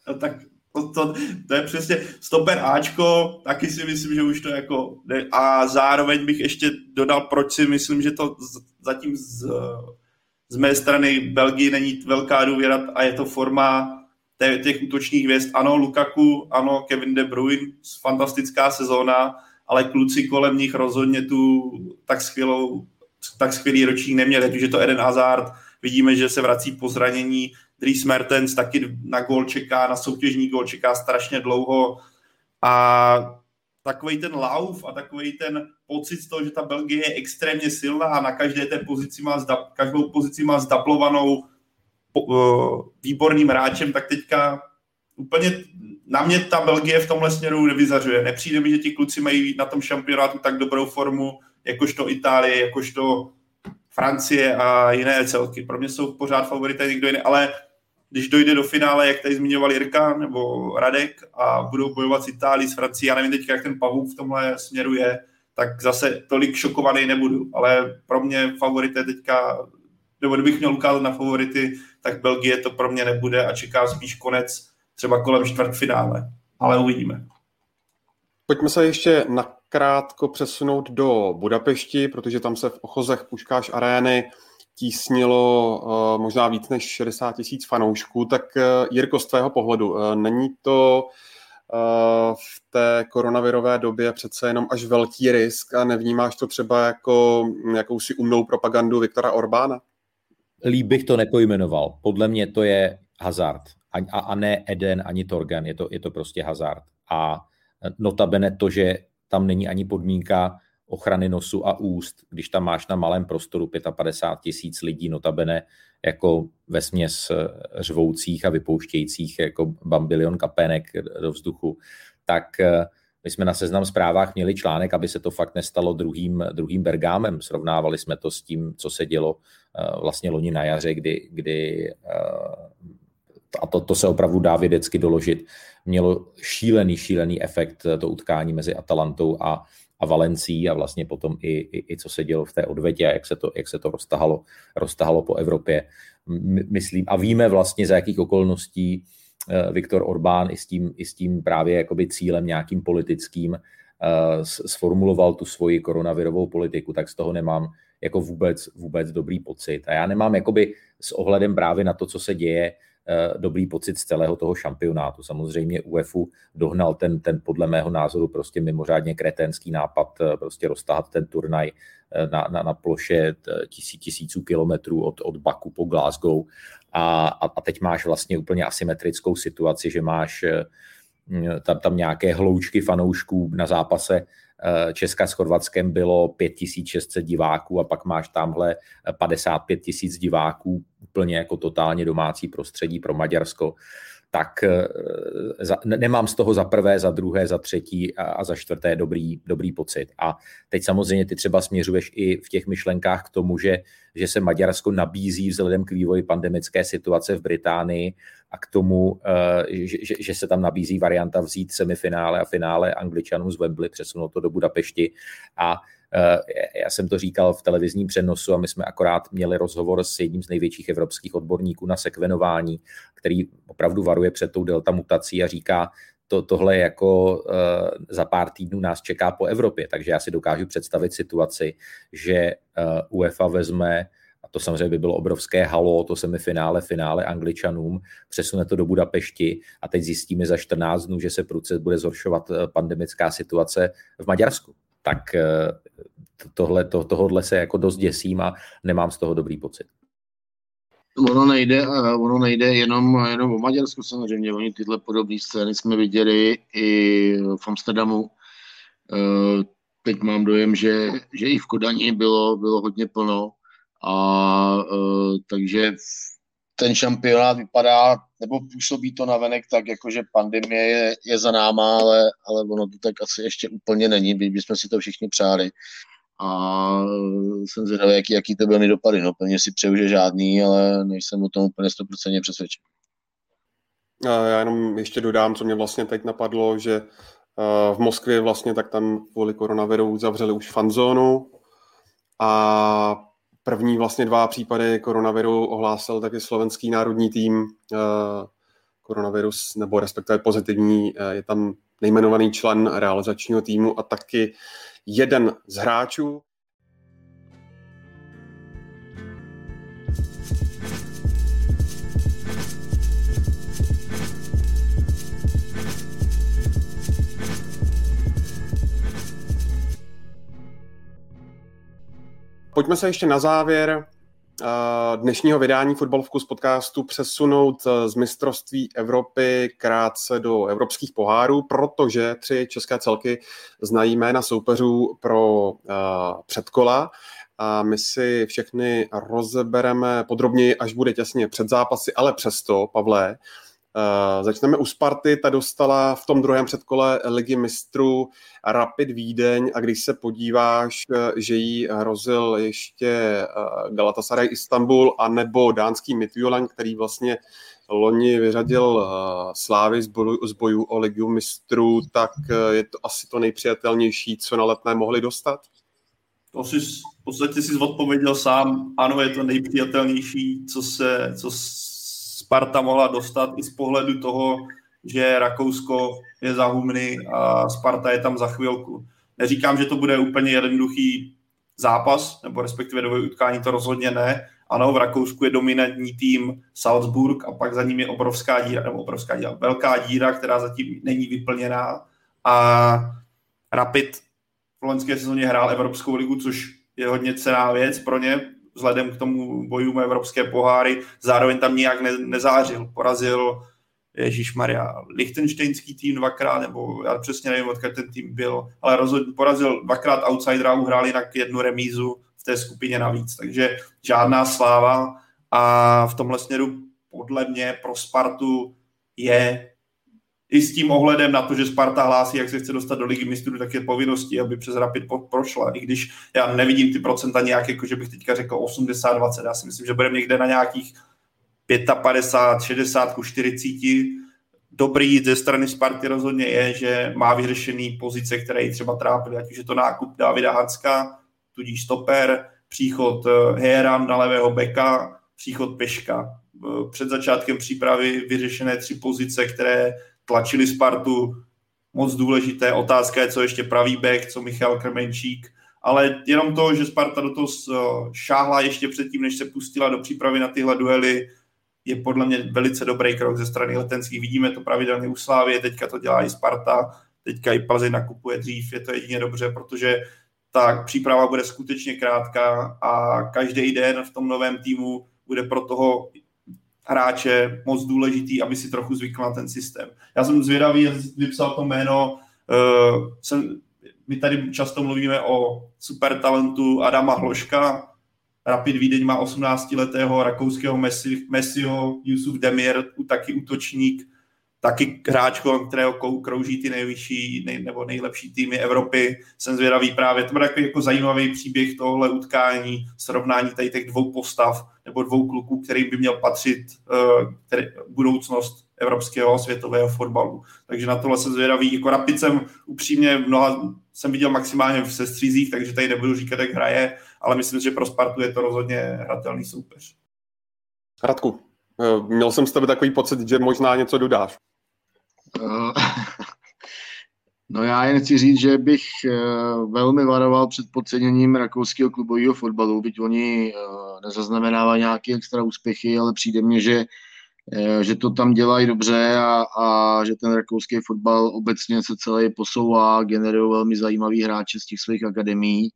no, tak to, to, je přesně stoper Ačko, taky si myslím, že už to jako ne. a zároveň bych ještě dodal, proč si myslím, že to zatím z, z mé strany Belgii není velká důvěra a je to forma těch útočních hvězd. Ano, Lukaku, ano, Kevin De Bruyne, fantastická sezóna, ale kluci kolem nich rozhodně tu tak skvělou, tak skvělý ročník neměli, už je to Eden Hazard, vidíme, že se vrací po zranění, Dries Mertens taky na gol čeká, na soutěžní gol čeká strašně dlouho a takový ten lauf a takový ten pocit z toho, že ta Belgie je extrémně silná a na každé té pozici má, každou pozici má zdablovanou výborným hráčem, tak teďka úplně na mě ta Belgie v tomhle směru nevyzařuje. Nepřijde mi, že ti kluci mají na tom šampionátu tak dobrou formu, jakožto Itálie, jakožto Francie a jiné celky. Pro mě jsou pořád favorité někdo jiný, ale když dojde do finále, jak tady zmiňoval Jirka nebo Radek a budou bojovat s Itálií, s Francií, já nevím teď, jak ten pavuk v tomhle směru je, tak zase tolik šokovaný nebudu. Ale pro mě favorité teďka, nebo kdybych měl ukázat na favority, tak Belgie to pro mě nebude a čeká spíš konec třeba kolem čtvrtfinále, ale uvidíme. Pojďme se ještě nakrátko přesunout do Budapešti, protože tam se v ochozech Puškáš arény tísnilo uh, možná víc než 60 tisíc fanoušků. Tak uh, Jirko, z tvého pohledu, uh, není to v té koronavirové době přece jenom až velký risk a nevnímáš to třeba jako jakousi umnou propagandu Viktora Orbána? Líp bych to nepojmenoval. Podle mě to je hazard a, a ne Eden ani Torgen, je to, je to prostě hazard. A notabene to, že tam není ani podmínka ochrany nosu a úst, když tam máš na malém prostoru 55 tisíc lidí, notabene jako ve směs řvoucích a vypouštějících jako bambilion kapenek do vzduchu, tak eh, my jsme na seznam zprávách měli článek, aby se to fakt nestalo druhým, druhým Bergámem. Srovnávali jsme to s tím, co se dělo eh, vlastně loni na jaře, kdy, kdy eh, a to, to se opravdu dá vědecky doložit, mělo šílený, šílený efekt to utkání mezi Atalantou a, a Valencí a vlastně potom i, i, i co se dělo v té odvetě a jak se to, jak se to roztahalo, roztahalo po Evropě. Myslím, a víme vlastně, za jakých okolností eh, Viktor Orbán i s tím, i s tím právě jakoby cílem nějakým politickým uh, sformuloval tu svoji koronavirovou politiku, tak z toho nemám jako vůbec, vůbec dobrý pocit. A já nemám jakoby s ohledem právě na to, co se děje, Eh, dobrý pocit z celého toho šampionátu. Samozřejmě UEFu dohnal ten, ten podle mého názoru prostě mimořádně kretenský nápad eh, prostě roztáhat ten turnaj eh, na, na, na ploše tisí, tisíců kilometrů od, od Baku po Glasgow a, a, a teď máš vlastně úplně asymetrickou situaci, že máš tam, tam nějaké hloučky fanoušků na zápase Eh, Česka s Chorvatskem bylo 5600 diváků a pak máš tamhle 55 tisíc diváků, úplně jako totálně domácí prostředí pro Maďarsko tak eh, za, nemám z toho za prvé, za druhé, za třetí a, a za čtvrté dobrý, dobrý pocit. A teď samozřejmě ty třeba směřuješ i v těch myšlenkách k tomu, že, že se Maďarsko nabízí vzhledem k vývoji pandemické situace v Británii a k tomu, eh, že, že, se tam nabízí varianta vzít semifinále a finále Angličanům z Wembley, přesunout to do Budapešti. A Já jsem to říkal v televizním přenosu a my jsme akorát měli rozhovor s jedním z největších evropských odborníků na sekvenování, který opravdu varuje před tou delta mutací a říká, to, tohle jako uh, za pár týdnů nás čeká po Evropě, takže já si dokážu představit situaci, že uh, UEFA vezme a to samozřejmě by bylo obrovské halo, to semifinále, finále Angličanům, přesune to do Budapešti a teď zjistíme za 14 dnů, že se prudce bude zhoršovat eh, pandemická situace v Maďarsku. Tak tohle, to, tohohle se jako dost děsím a nemám z toho dobrý pocit. Ono nejde, ono nejde jenom, jenom o Maďarsku samozřejmě, oni tyhle podobné scény jsme viděli i v Amsterdamu. Eh, teď mám dojem, že, že i v Kodani bylo, bylo hodně plno. A eh, takže ten šampionát vypadá, nebo působí to navenek tak, jako že pandemie je, je za náma, ale, ale ono to tak asi ještě úplně není, byť bychom si to všichni přáli a jsem zvědavý, jaký, jaký to bude mít dopady. No, plně si přeju, že žádný, ale nejsem o tom úplně 100% přesvědčen. Já jenom ještě dodám, co mě vlastně teď napadlo, že v Moskvě vlastně tak tam kvůli koronaviru zavřeli už fanzónu a první vlastně dva případy koronaviru ohlásil taky slovenský národní tým koronavirus, nebo respektive pozitivní, je tam nejmenovaný člen realizačního týmu a taky jeden z hráčů. Pojďme se ještě na závěr dnešního vydání Fotbal Vkus podcastu přesunout eh, z mistrovství Evropy krátce do evropských pohárů, protože tři české celky znají jména soupeřů pro eh, předkola. A my si všechny rozebereme podrobněji, až bude těsně před zápasy, ale přesto, Pavle, Uh, začneme u Sparty, ta dostala v tom druhém předkole ligy mistrů Rapid Vídeň a když se podíváš, eh, že jí hrozil ještě uh, Galatasaray Istanbul a nebo dánský Midtjylland, který vlastně loni vyřadil Slávy z, boju, z bojů o ligu mistrů, tak je to asi to nejpřijatelnější, co na letné mohli dostat? To si v podstatě si odpověděl sám. Ano, je to nejpřijatelnější, co se, co Sparta mohla dostat i z pohledu toho, že Rakousko je za humny a Sparta je tam za chvilku. Neříkám, že to bude úplně jednoduchý zápas, nebo respektive do utkání to rozhodně ne. Ano, v Rakousku je dominantní tým Salzburg a pak za ním je obrovská díra, nebo obrovská díra, velká díra, která zatím není vyplněná. A Rapid v loňské sezóně hrál Evropskou ligu, což je hodně cená věc pro ně, vzhledem k tomu bojům evropské poháry, zároveň tam nijak ne, nezářil. Porazil Ježíš Maria, Lichtensteinský tým dvakrát, nebo já přesně nevím, odkud ten tým byl, ale rozhodně porazil dvakrát outsidera, uhrál jinak jednu remízu v té skupině navíc, takže žádná sláva a v tomhle směru podle mě pro Spartu je i s tím ohledem na to, že Sparta hlásí, jak se chce dostat do ligy mistrů, tak je povinností, aby přes Rapid prošla. I když já nevidím ty procenta nějak, jako že bych teďka řekl 80-20. Já si myslím, že budeme někde na nějakých 55, 60, 40. Dobrý ze strany Sparty rozhodně je, že má vyřešený pozice, které ji třeba trápily, ať už je to nákup Davida Hanska, tudíž stoper, příchod eh, Heran na levého beka, příchod Peška. Eh, před začátkem přípravy vyřešené tři pozice, které tlačili Spartu, moc důležité. Otázka je, co ještě pravý back, co Michal Krmenčík, ale jenom to, že Sparta do toho šáhla ještě předtím, než se pustila do přípravy na tyhle duely, je podle mě velice dobrý krok ze strany letenských. Vidíme to pravidelně u Slávy, teďka to dělá i Sparta, teďka i Plzeň nakupuje dřív, je to jedině dobře, protože ta příprava bude skutečně krátká a každý den v tom novém týmu bude pro toho hráče moc důležitý, aby si trochu zvykl na ten systém. Já jsem zvědavý, vypsal to jméno, uh, jsem, my tady často mluvíme o super talentu Adama Hloška, Rapid Vídeň má 18-letého rakouského Messi, Messiho, Yusuf Demir, taky útočník, taky hráč, kterého krouží ty nejvyšší nej, nebo nejlepší týmy Evropy. Jsem zvědavý právě, to bude takový jako zajímavý příběh tohle utkání, srovnání tady těch dvou postav nebo dvou kluků, kterým by měl patřit uh, který, budoucnost evropského světového fotbalu. Takže na tohle jsem zvědavý. Jako Rapid jsem upřímně mnoha, jsem viděl maximálně v sestřízích, takže tady nebudu říkat, jak hraje, ale myslím, že pro Spartu je to rozhodně hratelný soupeř. Radku, eh, měl jsem z tebe takový pocit, že možná něco dodáš. Uh, no já jen chci říct, že bych uh, velmi varoval před podceněním rakouského klubového fotbalu, byť oni uh, nezaznamenávají nějaké extra úspěchy, ale přijde mně, že že to tam dělají dobře a, a že ten rakouský fotbal obecně se celý posouvá, generují velmi zajímavý hráče z těch svých akademií.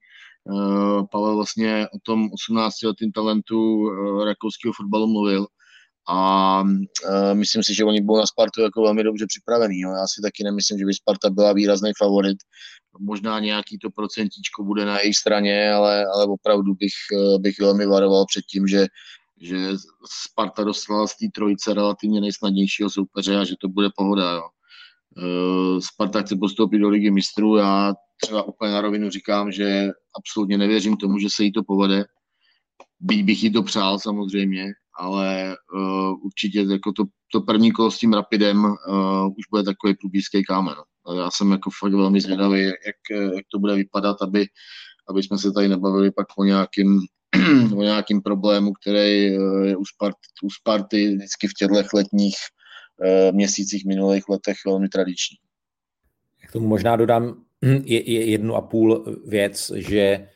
Pavel vlastně o tom 18-letým talentu rakouského fotbalu mluvil a uh, myslím si, že oni budou na Spartu jako velmi dobře připravený. Jo. Já si taky nemyslím, že by Sparta byla výrazný favorit. Možná nějaký to procentíčko bude na jejich straně, ale, ale opravdu bych, uh, bych velmi varoval před tím, že, že Sparta dostala z té trojice relativně nejsnadnějšího soupeře a že to bude pohoda. Jo. Uh, Sparta chce postoupit do ligy mistrů. Já třeba úplně na rovinu říkám, že absolutně nevěřím tomu, že se jí to povede. Byť bych jí to přál samozřejmě, ale uh, určitě jako to, to první kolo s tím Rapidem uh, už bude takový průbízký kámen. Já jsem jako fakt velmi zvědavý, jak, jak to bude vypadat, aby, aby jsme se tady nebavili pak o nějakým, o nějakým problému, který eh, je u Sparty, u Sparty vždycky v těchto letních měsících, minulých letech velmi tradiční. K tomu možná dodám je, je jednu a půl věc, že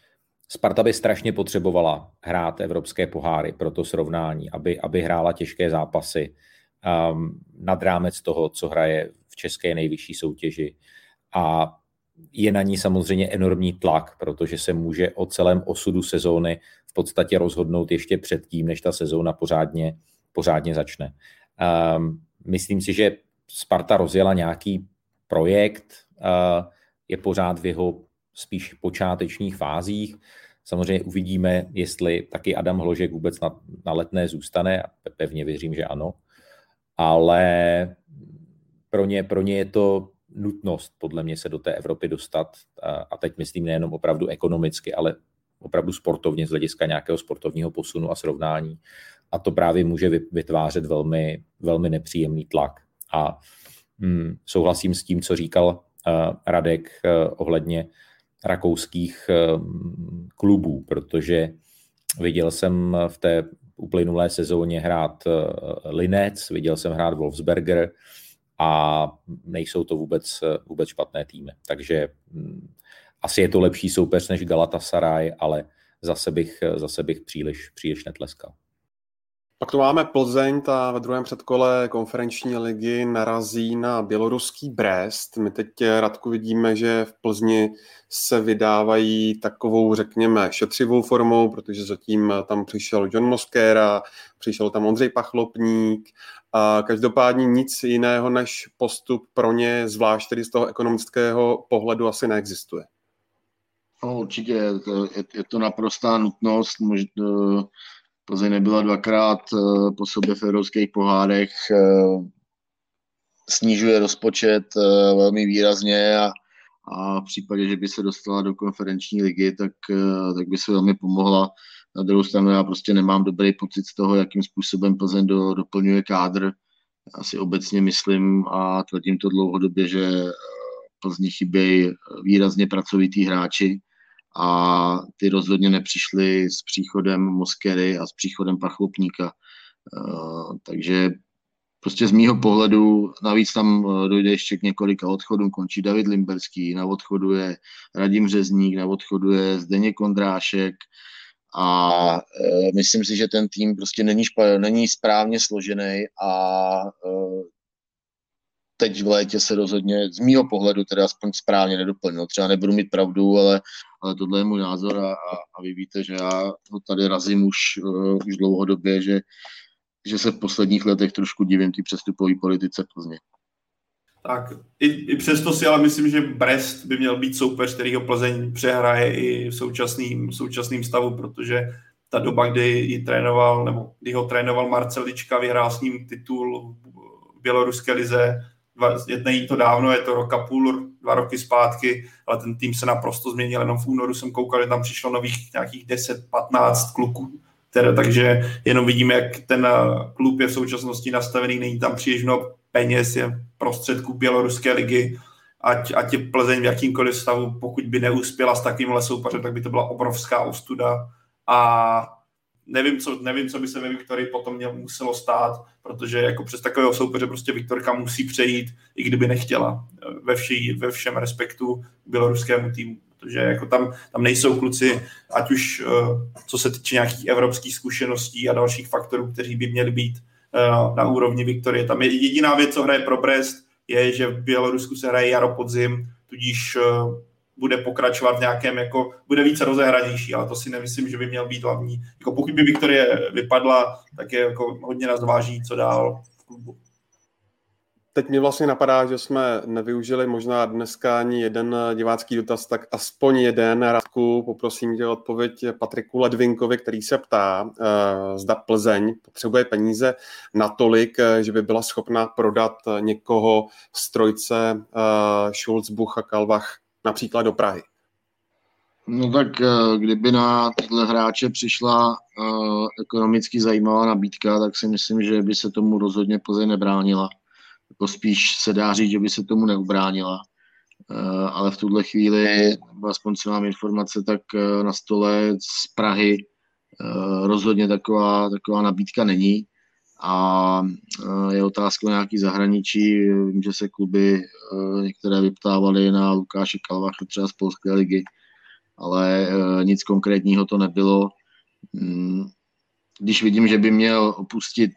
Sparta by strašně potřebovala hrát evropské poháry pro to srovnání, aby, aby hrála těžké zápasy um, nad rámec toho, co hraje v české nejvyšší soutěži. A je na ní samozřejmě enormní tlak, protože se může o celém osudu sezóny v podstatě rozhodnout ještě předtím, než ta sezóna pořádně, pořádně začne. Um, myslím si, že Sparta rozjela nějaký projekt, uh, je pořád v jeho spíš počátečních fázích. Samozřejmě uvidíme, jestli taky Adam Hložek vůbec na, na letné zůstane, pevně věřím, že ano. Ale pro ně, pro ně je to nutnost, podle mě, se do té Evropy dostat. A, a teď myslím nejenom opravdu ekonomicky, ale opravdu sportovně, z hlediska nějakého sportovního posunu a srovnání. A to právě může vytvářet velmi, velmi nepříjemný tlak. A hm, souhlasím s tím, co říkal uh, Radek uh, ohledně rakouských eh, klubů, protože viděl jsem v té uplynulé sezóně hrát eh, Linec, viděl jsem hrát Wolfsberger a nejsou to vůbec, vůbec špatné týmy. Takže hm, asi je to lepší soupeř než Galatasaray, ale zase bych, zase bych příliš, příliš netleskal. Pak tu máme Plzeň, ta ve druhém předkole konferenční ligy narazí na běloruský Brest. My teď, Radku, vidíme, že v Plzni se vydávají takovou, řekněme, šetřivou formou, protože zatím tam přišel John Mosquera, přišel tam Ondřej Pachlopník a každopádně nic jiného než postup pro ně, zvlášť tedy z toho ekonomického pohledu, asi neexistuje. No, určitě, je to, je, je to naprostá nutnost. Možná, Plzeň nebyla dvakrát eh, po sobě v evropských pohárech, eh, snižuje rozpočet eh, velmi výrazně a, a v případě, že by se dostala do konferenční ligy, tak, tak by se velmi pomohla. Na druhou stranu já prostě nemám dobrý pocit z toho, jakým způsobem Plzeň do, doplňuje kádr. Já si obecně myslím a tvrdím to dlouhodobě, že Plzni chybějí výrazně pracovitý hráči a ty rozhodně nepřišly s příchodem Moskery a s příchodem Pachlopníka. Uh, takže prostě z mýho pohledu, navíc tam eh, dojde ještě k několika odchodům, končí David Limberský, na odchodu je Radim Řezník, na odchodu je Zdeněk Kondrášek a e, myslím si, že ten tým prostě není, špa, není správně složený a teď v létě se rozhodně, z mýho pohledu teda aspoň správně nedoplnil. Třeba nebudu mít pravdu, ale, ale tohle je můj názor a, a, a vy víte, že já ho tady razím už, uh, už dlouhodobě, že, že se v posledních letech trošku divím té přestupové politice Plzně. Tak i, i přesto si ale myslím, že Brest by měl být soupeř, který ho Plzeň přehraje i v současným, v stavu, protože ta doba, kdy ji trénoval, nebo kdy ho trénoval Marcelička, vyhrál s ním titul v běloruské lize, dva, není to dávno, je to roka půl, dva roky zpátky, ale ten tým se naprosto změnil, jenom v únoru jsem koukal, že tam přišlo nových nějakých 10-15 kluků, které, takže jenom vidíme, jak ten eh, klub je v současnosti nastavený, není tam příliš mnoho peněz, je prostředků Běloruské ligy, ať, ať je Plzeň v jakýmkoliv stavu, pokud by neuspěla s takovýmhle soupeřem, tak by to byla obrovská ostuda. A nevím, co, nevím, co by se ve Viktorii potom měl, muselo stát, protože jako přes takového soupeře prostě Viktorka musí přejít, i kdyby nechtěla, ve, vší, ve všem respektu k běloruskému týmu. Protože jako tam, tam nejsou kluci, ať už uh, co se týče nějakých evropských zkušeností a dalších faktorů, kteří by měli být uh, na úrovni Viktorie. Tam je jediná věc, co hraje pro Brest, je, že v Bělorusku se hraje jaro podzim, tudíž uh, bude pokračovat v nějakém, jako, bude více rozehranější, ale to si nemyslím, že by měl být hlavní. Jako pokud by Viktorie vypadla, tak je jako hodně na zváží, co dál v klubu. Teď mě vlastně napadá, že jsme nevyužili možná dneska ani jeden divácký dotaz, tak aspoň jeden. Radku, poprosím tě odpověď Patriku Ledvinkovi, který se ptá, uh, zda Plzeň potřebuje peníze natolik, eh, že by byla schopna prodat někoho z trojce uh, Schulz, Buch a Kalvach například do Prahy? No tak eh, kdyby na tyhle hráče přišla uh, ekonomicky zajímavá nabídka, tak si myslím, že by se tomu rozhodně Plzeň nebránila. Jako spíš se dá říct, že by se tomu neubránila. Uh, ale v tuhle chvíli, aspoň co mám informace, tak uh, na stole z Prahy rozhodně taková, taková nabídka není a e, je otázka o nějaký zahraničí. Vím, že se kluby e, některé vyptávaly na Lukáše Kalvacha třeba z Polské ligy, ale e, nic konkrétního to nebylo. Mm, když vidím, že by měl opustit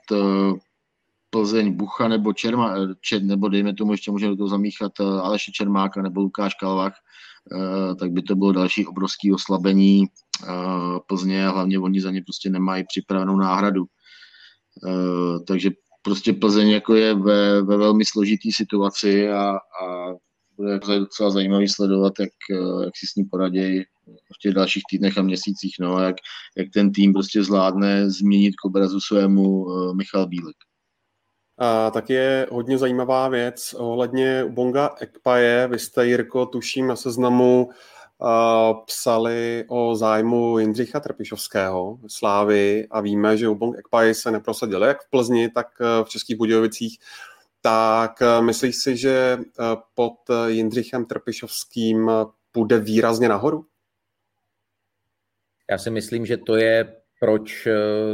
Plzeň Bucha nebo Čerma, čer, nebo dejme tomu ještě můžeme do toho zamíchat Aleše Čermáka nebo Lukáš Kalvach, tak by to bylo další obrovské oslabení Plzně a hlavně oni za ně prostě nemají připravenou náhradu. Eh, takže prostě Plzeň jako je ve, ve velmi složitý situaci a, a bude docela zajímavý sledovat, jak, eh, jak si s ní poradějí v těch dalších týdnech a měsících, no, jak, jak ten tým prostě zvládne změnit k obrazu svému uh, Michal Bílek. A tak je hodně zajímavá věc ohledně Bonga Ekpaje. Vy jste, Jirko, tuším na seznamu psali o zájmu Jindřicha Trpišovského Slávy a víme, že Ubong Ekpaj se neprosadil jak v Plzni, tak e, v Českých Budějovicích. Tak e, myslíš si, že pod Jindřichem Trpišovským půjde výrazně nahoru? Já si myslím, že to je proč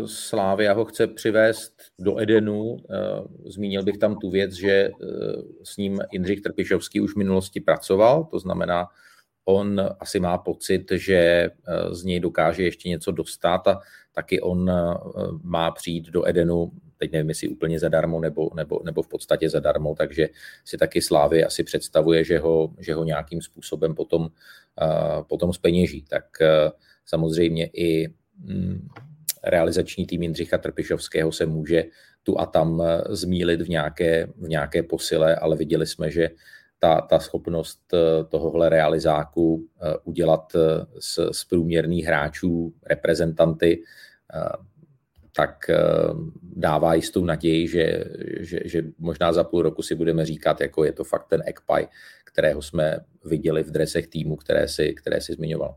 Slávia ho chce přivést do Edenu. Zmínil bych tam tu věc, že s ním Jindřich Trpišovský už v minulosti pracoval, to znamená, on asi má pocit, že eh, z něj dokáže ještě něco dostat a taky on eh, má přijít do Edenu, teď nevím, jestli úplně zadarmo nebo, nebo, nebo v podstatě zadarmo, takže si taky Slávy asi představuje, že ho, že ho nějakým způsobem potom, eh, potom speněží. Tak samozřejmě i mm, realizační tým Jindřicha Trpišovského se může tu a tam zmílit v nějaké, v nějaké posile, ale viděli jsme, že ta, ta schopnost eh, tohohle realizáku eh, udělat z, eh, z průměrných hráčů reprezentanty, tak dává jistou naději, že, že, že možná za půl roku si budeme říkat, jako je to fakt ten Ekpaj, kterého jsme viděli v dresech týmu, které si, které si zmiňoval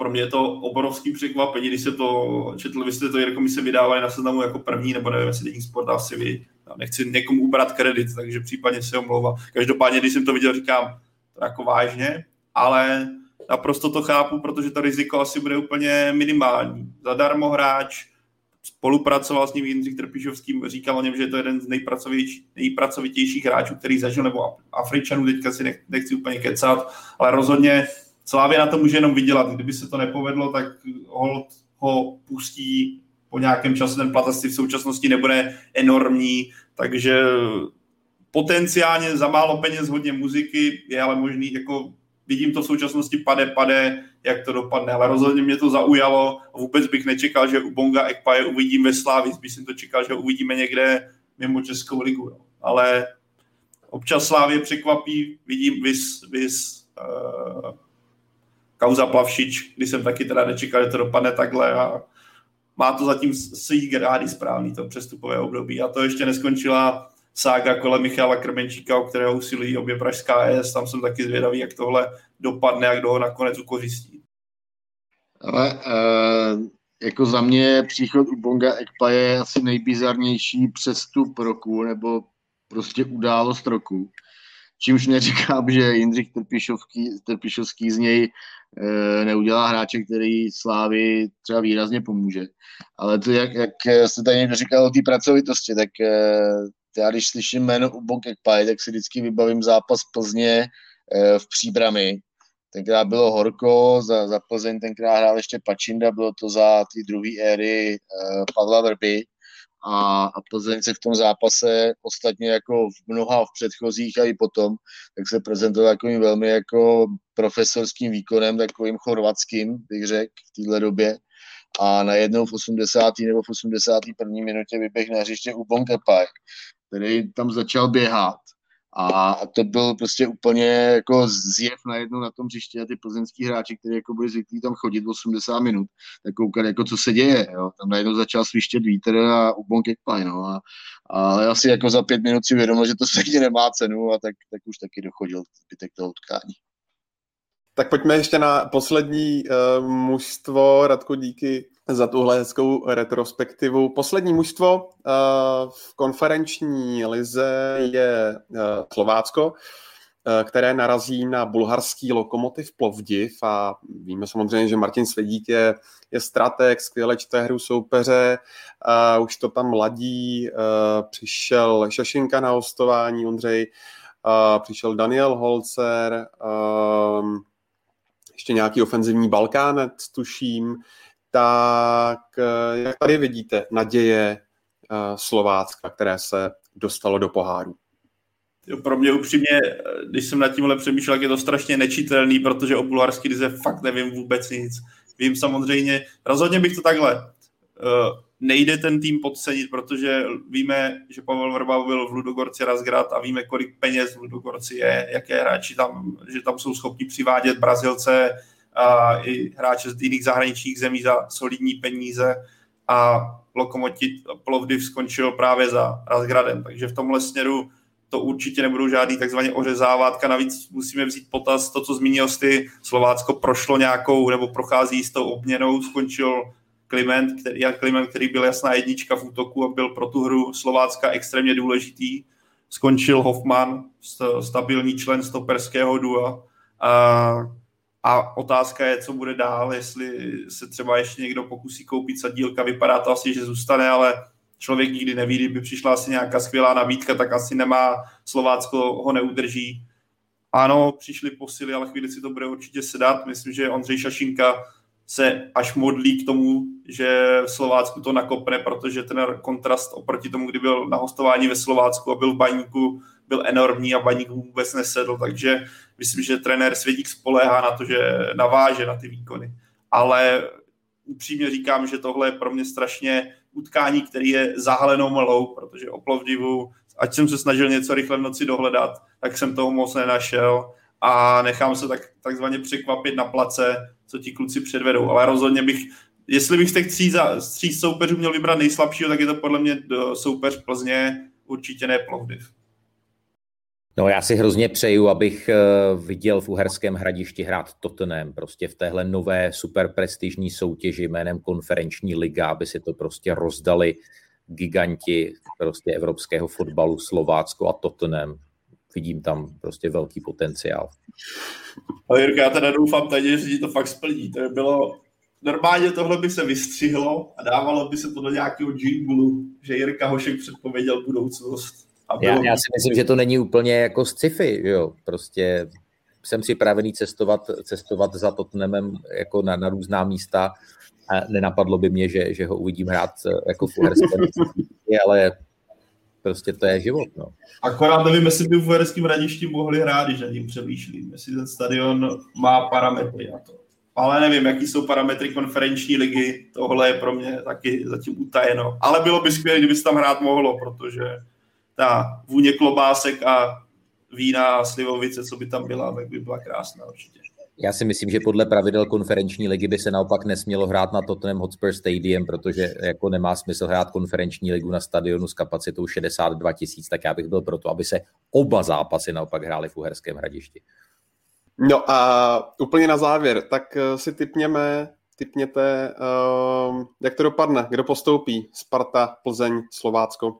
pro mě je to obrovský překvapení, když se to četl, vy jste to jako mi se vydávali na seznamu jako první, nebo nevím, jestli Deník Sport asi vy. Já nechci někomu ubrat kredit, takže případně se omlouvám. Každopádně, když jsem to viděl, říkám, to jako vážně, ale naprosto to chápu, protože to riziko asi bude úplně minimální. Zadarmo hráč, spolupracoval s ním Jindřich Trpišovským, říkal o něm, že je to jeden z nejpracovitějších, nejpracovitějších hráčů, který zažil, nebo Afričanů, teďka si nechci úplně kecat, ale rozhodně Slávě na to může jenom vydělat. Kdyby se to nepovedlo, tak Holt ho pustí po nějakém čase. Ten plat asi v současnosti nebude enormní, takže potenciálně za málo peněz hodně muziky je ale možný, jako vidím to v současnosti pade, pade, jak to dopadne, ale rozhodně mě to zaujalo vůbec bych nečekal, že u Bonga Ekpaje uvidíme ve Slávii, spíš jsem to čekal, že uvidíme někde mimo Českou ligu, no. ale občas Slávě překvapí, vidím vis, vis uh, kauza Plavšič, kdy jsem taky teda nečekal, že to dopadne takhle a má to zatím svých grády správný to přestupové období a to ještě neskončila sága kolem Michala Krmenčíka, o kterého usilují obě Pražská ES, tam jsem taky zvědavý, jak tohle dopadne, jak ho nakonec ukořistí. Ale uh, jako za mě příchod u Bonga Ekpa je asi nejbizarnější přestup roku, nebo prostě událost roku. Čímž neříkám, že Jindřich Trpišovský, Trpišovský z něj e, neudělá hráče, který Slávy třeba výrazně pomůže. Ale to, jak, jak jste tady někdo říkal o té pracovitosti, tak e, já když slyším jméno Ubok Ekpaj, tak si vždycky vybavím zápas Plzně e, v příbrami. Tenkrát bylo horko, za, za Plzeň tenkrát hrál ještě Pačinda, bylo to za ty druhé éry e, Pavla Vrby a, a Plzeň se v tom zápase ostatně jako v mnoha v předchozích a i potom, tak se prezentoval takovým velmi jako profesorským výkonem, takovým chorvatským, bych řekl, v téhle době. A najednou v 80. nebo v 81. minutě vyběh na hřiště u Bonkepaj, který tam začal běhat a to byl prostě úplně jako zjev najednou na tom hřišti a ty plzeňský hráči, kteří jako byli zvyklí tam chodit 80 minut, tak koukali jako co se děje, jo. Tam najednou začal svištět vítr a ubon kickpaj, no. A, a asi jako za pět minut si uvědomil, že to stejně nemá cenu a tak, tak už taky dochodil zbytek toho utkání. Tak pojďme ještě na poslední uh, mužstvo. Radku, díky za tuhle hezkou retrospektivu. Poslední mužstvo uh, v konferenční lize je uh, Slovácko, uh, které narazí na bulharský lokomotiv Plovdiv a víme samozřejmě, že Martin Svědík je, je strateg, skvěle čte hru soupeře, uh, už to tam ladí, uh, přišel Šašinka na hostování, Ondřej, uh, přišel Daniel Holzer, uh, ještě nějaký ofenzivní Balkánec, tuším, tak eh, jak tady vidíte naděje eh, Slovácka, které se dostalo do poháru? Pro mě upřímně, když jsem nad tímhle přemýšlel, je to strašně nečitelný, protože o bulharský lize fakt nevím vůbec nic. Vím samozřejmě, rozhodně bych to takhle. Eh, nejde ten tým podcenit, protože víme, že Pavel Vrba byl v Ludogorci Razgrad a víme, kolik peněz v Ludogorci je, jaké hráči tam, že tam jsou schopni přivádět Brazilce a i hráče z jiných zahraničních zemí za solidní peníze a Lokomotiv Plovdiv skončil právě za Razgradem, takže v tomhle směru to určitě nebudou žádný takzvaně ořezávátka. Navíc musíme vzít potaz to, co zmínil jsi, Slovácko prošlo nějakou nebo prochází s tou obměnou, skončil Kliment, který, Jan Kliment, který byl jasná jednička v útoku a byl pro tu hru Slovácka extrémně důležitý. Skončil Hoffman, stabilní člen stoperského dua. A, a otázka je, co bude dál, jestli se třeba ještě někdo pokusí koupit sadílka. Vypadá to asi, že zůstane, ale člověk nikdy neví, kdyby přišla asi nějaká skvělá nabídka, tak asi nemá, Slovácko ho neudrží. Ano, přišli posily, ale chvíli si to bude určitě sedat. Myslím, že Ondřej Šašinka se až modlí k tomu, že v Slovácku to nakopne, protože ten kontrast oproti tomu, kdy byl na hostování ve Slovácku a byl v baníku, byl enormní a baník vůbec nesedl, takže myslím, že trenér Svědík spoléhá na to, že naváže na ty výkony. Ale upřímně říkám, že tohle je pro mě strašně utkání, který je zahalenou malou, protože o Plovdivu, ať jsem se snažil něco rychle v noci dohledat, tak jsem toho moc nenašel a nechám se tak, takzvaně překvapit na place, co ti kluci předvedou. Ale rozhodně bych, jestli bych z těch tří, za, tří soupeřů měl vybrat nejslabšího, tak je to podle mě soupeř Plzně, určitě ne Plovdiv. No já si hrozně přeju, abych eh, viděl v Uherském hradišti hrát Tottenham, prostě v téhle nové super prestižní soutěži jménem konferenční liga, aby si to prostě rozdali giganti prostě evropského fotbalu, Slovácko a Tottenham vidím tam prostě velký potenciál. Ale Jirka, já teda doufám tady, že to fakt splní. To by bylo, normálně tohle by se vystřihlo a dávalo by se to do nějakého jinglu, že Jirka Hošek předpověděl budoucnost. A já, já si myslím, že to není úplně jako sci-fi, jo. Prostě jsem připravený cestovat, cestovat za Tottenhamem jako na, na různá místa a nenapadlo by mě, že, že ho uvidím hrát jako v ale prostě to je život. No. Akorát nevím, jestli by v Uherském radišti mohli hrát, když nad tím přemýšlím. Jestli ten stadion má parametry na to. Ale nevím, jaký jsou parametry konferenční ligy. Tohle je pro mě taky zatím utajeno. Ale bylo by skvělé, kdyby se tam hrát mohlo, protože ta vůně klobásek a vína a slivovice, co by tam byla, tak by byla krásná určitě. Já si myslím, že podle pravidel konferenční ligy by se naopak nesmělo hrát na Tottenham Hotspur Stadium, protože jako nemá smysl hrát konferenční ligu na stadionu s kapacitou 62 tisíc, tak já bych byl proto, aby se oba zápasy naopak hrály v Uherském hradišti. No a úplně na závěr, tak eh, si typněme, typněte, uh, jak to dopadne, kdo postoupí, Sparta, Plzeň, Slovácko.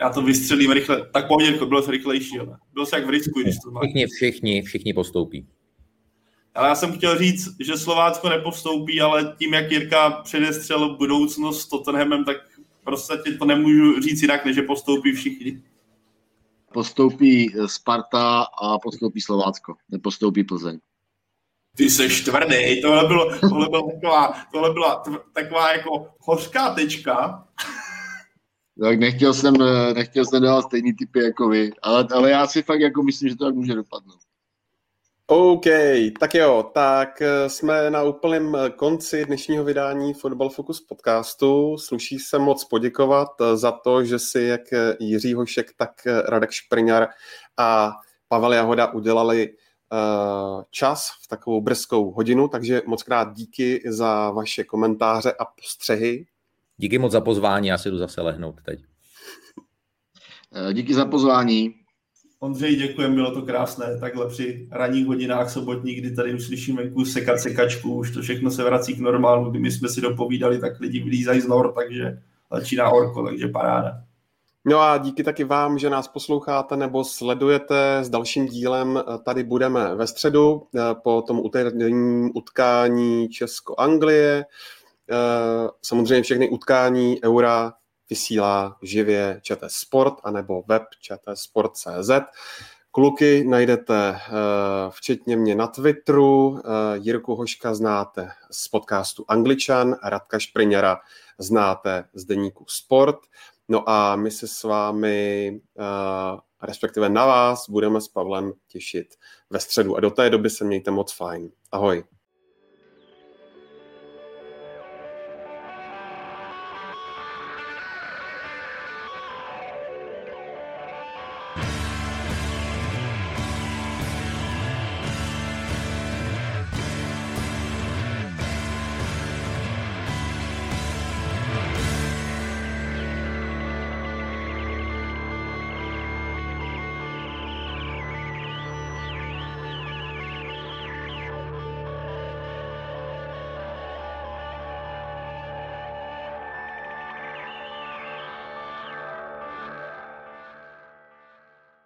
já to vystřelím rychle. Tak pohodě, bylo to rychlejší, ale byl jsi jak v risku, když to má. Všichni, všichni, všichni postoupí. Ale já jsem chtěl říct, že Slovácko nepostoupí, ale tím, jak Jirka předestřel budoucnost s Tottenhamem, tak prostě to nemůžu říct jinak, než že postoupí všichni. Postoupí Sparta a postoupí Slovácko. Nepostoupí Plzeň. Ty seš tvrdý, tohle, bylo, tohle, byla taková, tohle byla taková jako hořká tečka. Tak nechtěl jsem, nechtěl jsem dávat stejný typy jako vy, ale, ale já si fakt jako myslím, že to tak může dopadnout. OK, tak jo, tak eh, jsme na úplném eh, konci dnešního vydání Football Focus podcastu. Sluší se moc poděkovat eh, za to, že si jak Jiří Hošek, tak Radek Špriňar a Pavel Jahoda udělali čas v takovou brzkou hodinu, takže moc krát díky za vaše komentáře a postřehy. Díky moc za pozvání, já si jdu zase lehnout teď. Díky za pozvání. Ondřej, děkujeme, bylo to krásné. Takhle při ranních hodinách sobotních, kdy tady už slyšíme kus sekat sekačku, už to všechno se vrací k normálu. Kdy my jsme si dopovídali, tak lidi vylízají z nor, takže začíná orko, takže paráda. No a díky taky vám, že nás posloucháte nebo sledujete s dalším dílem. Tady budeme ve středu po tom úterním utkání Česko-Anglie. Samozřejmě všechny utkání Eura vysílá živě ČT Sport anebo web čtsport.cz. Kluky najdete eh, včetně mě na Twitteru, eh, Jirku Hoška znáte z podcastu Angličan, Radka Špriněra znáte z deníku Sport. No a my se s vámi, eh, respektive na vás, budeme s Pavlem těšit ve středu. A do té doby se mějte moc fajn. Ahoj.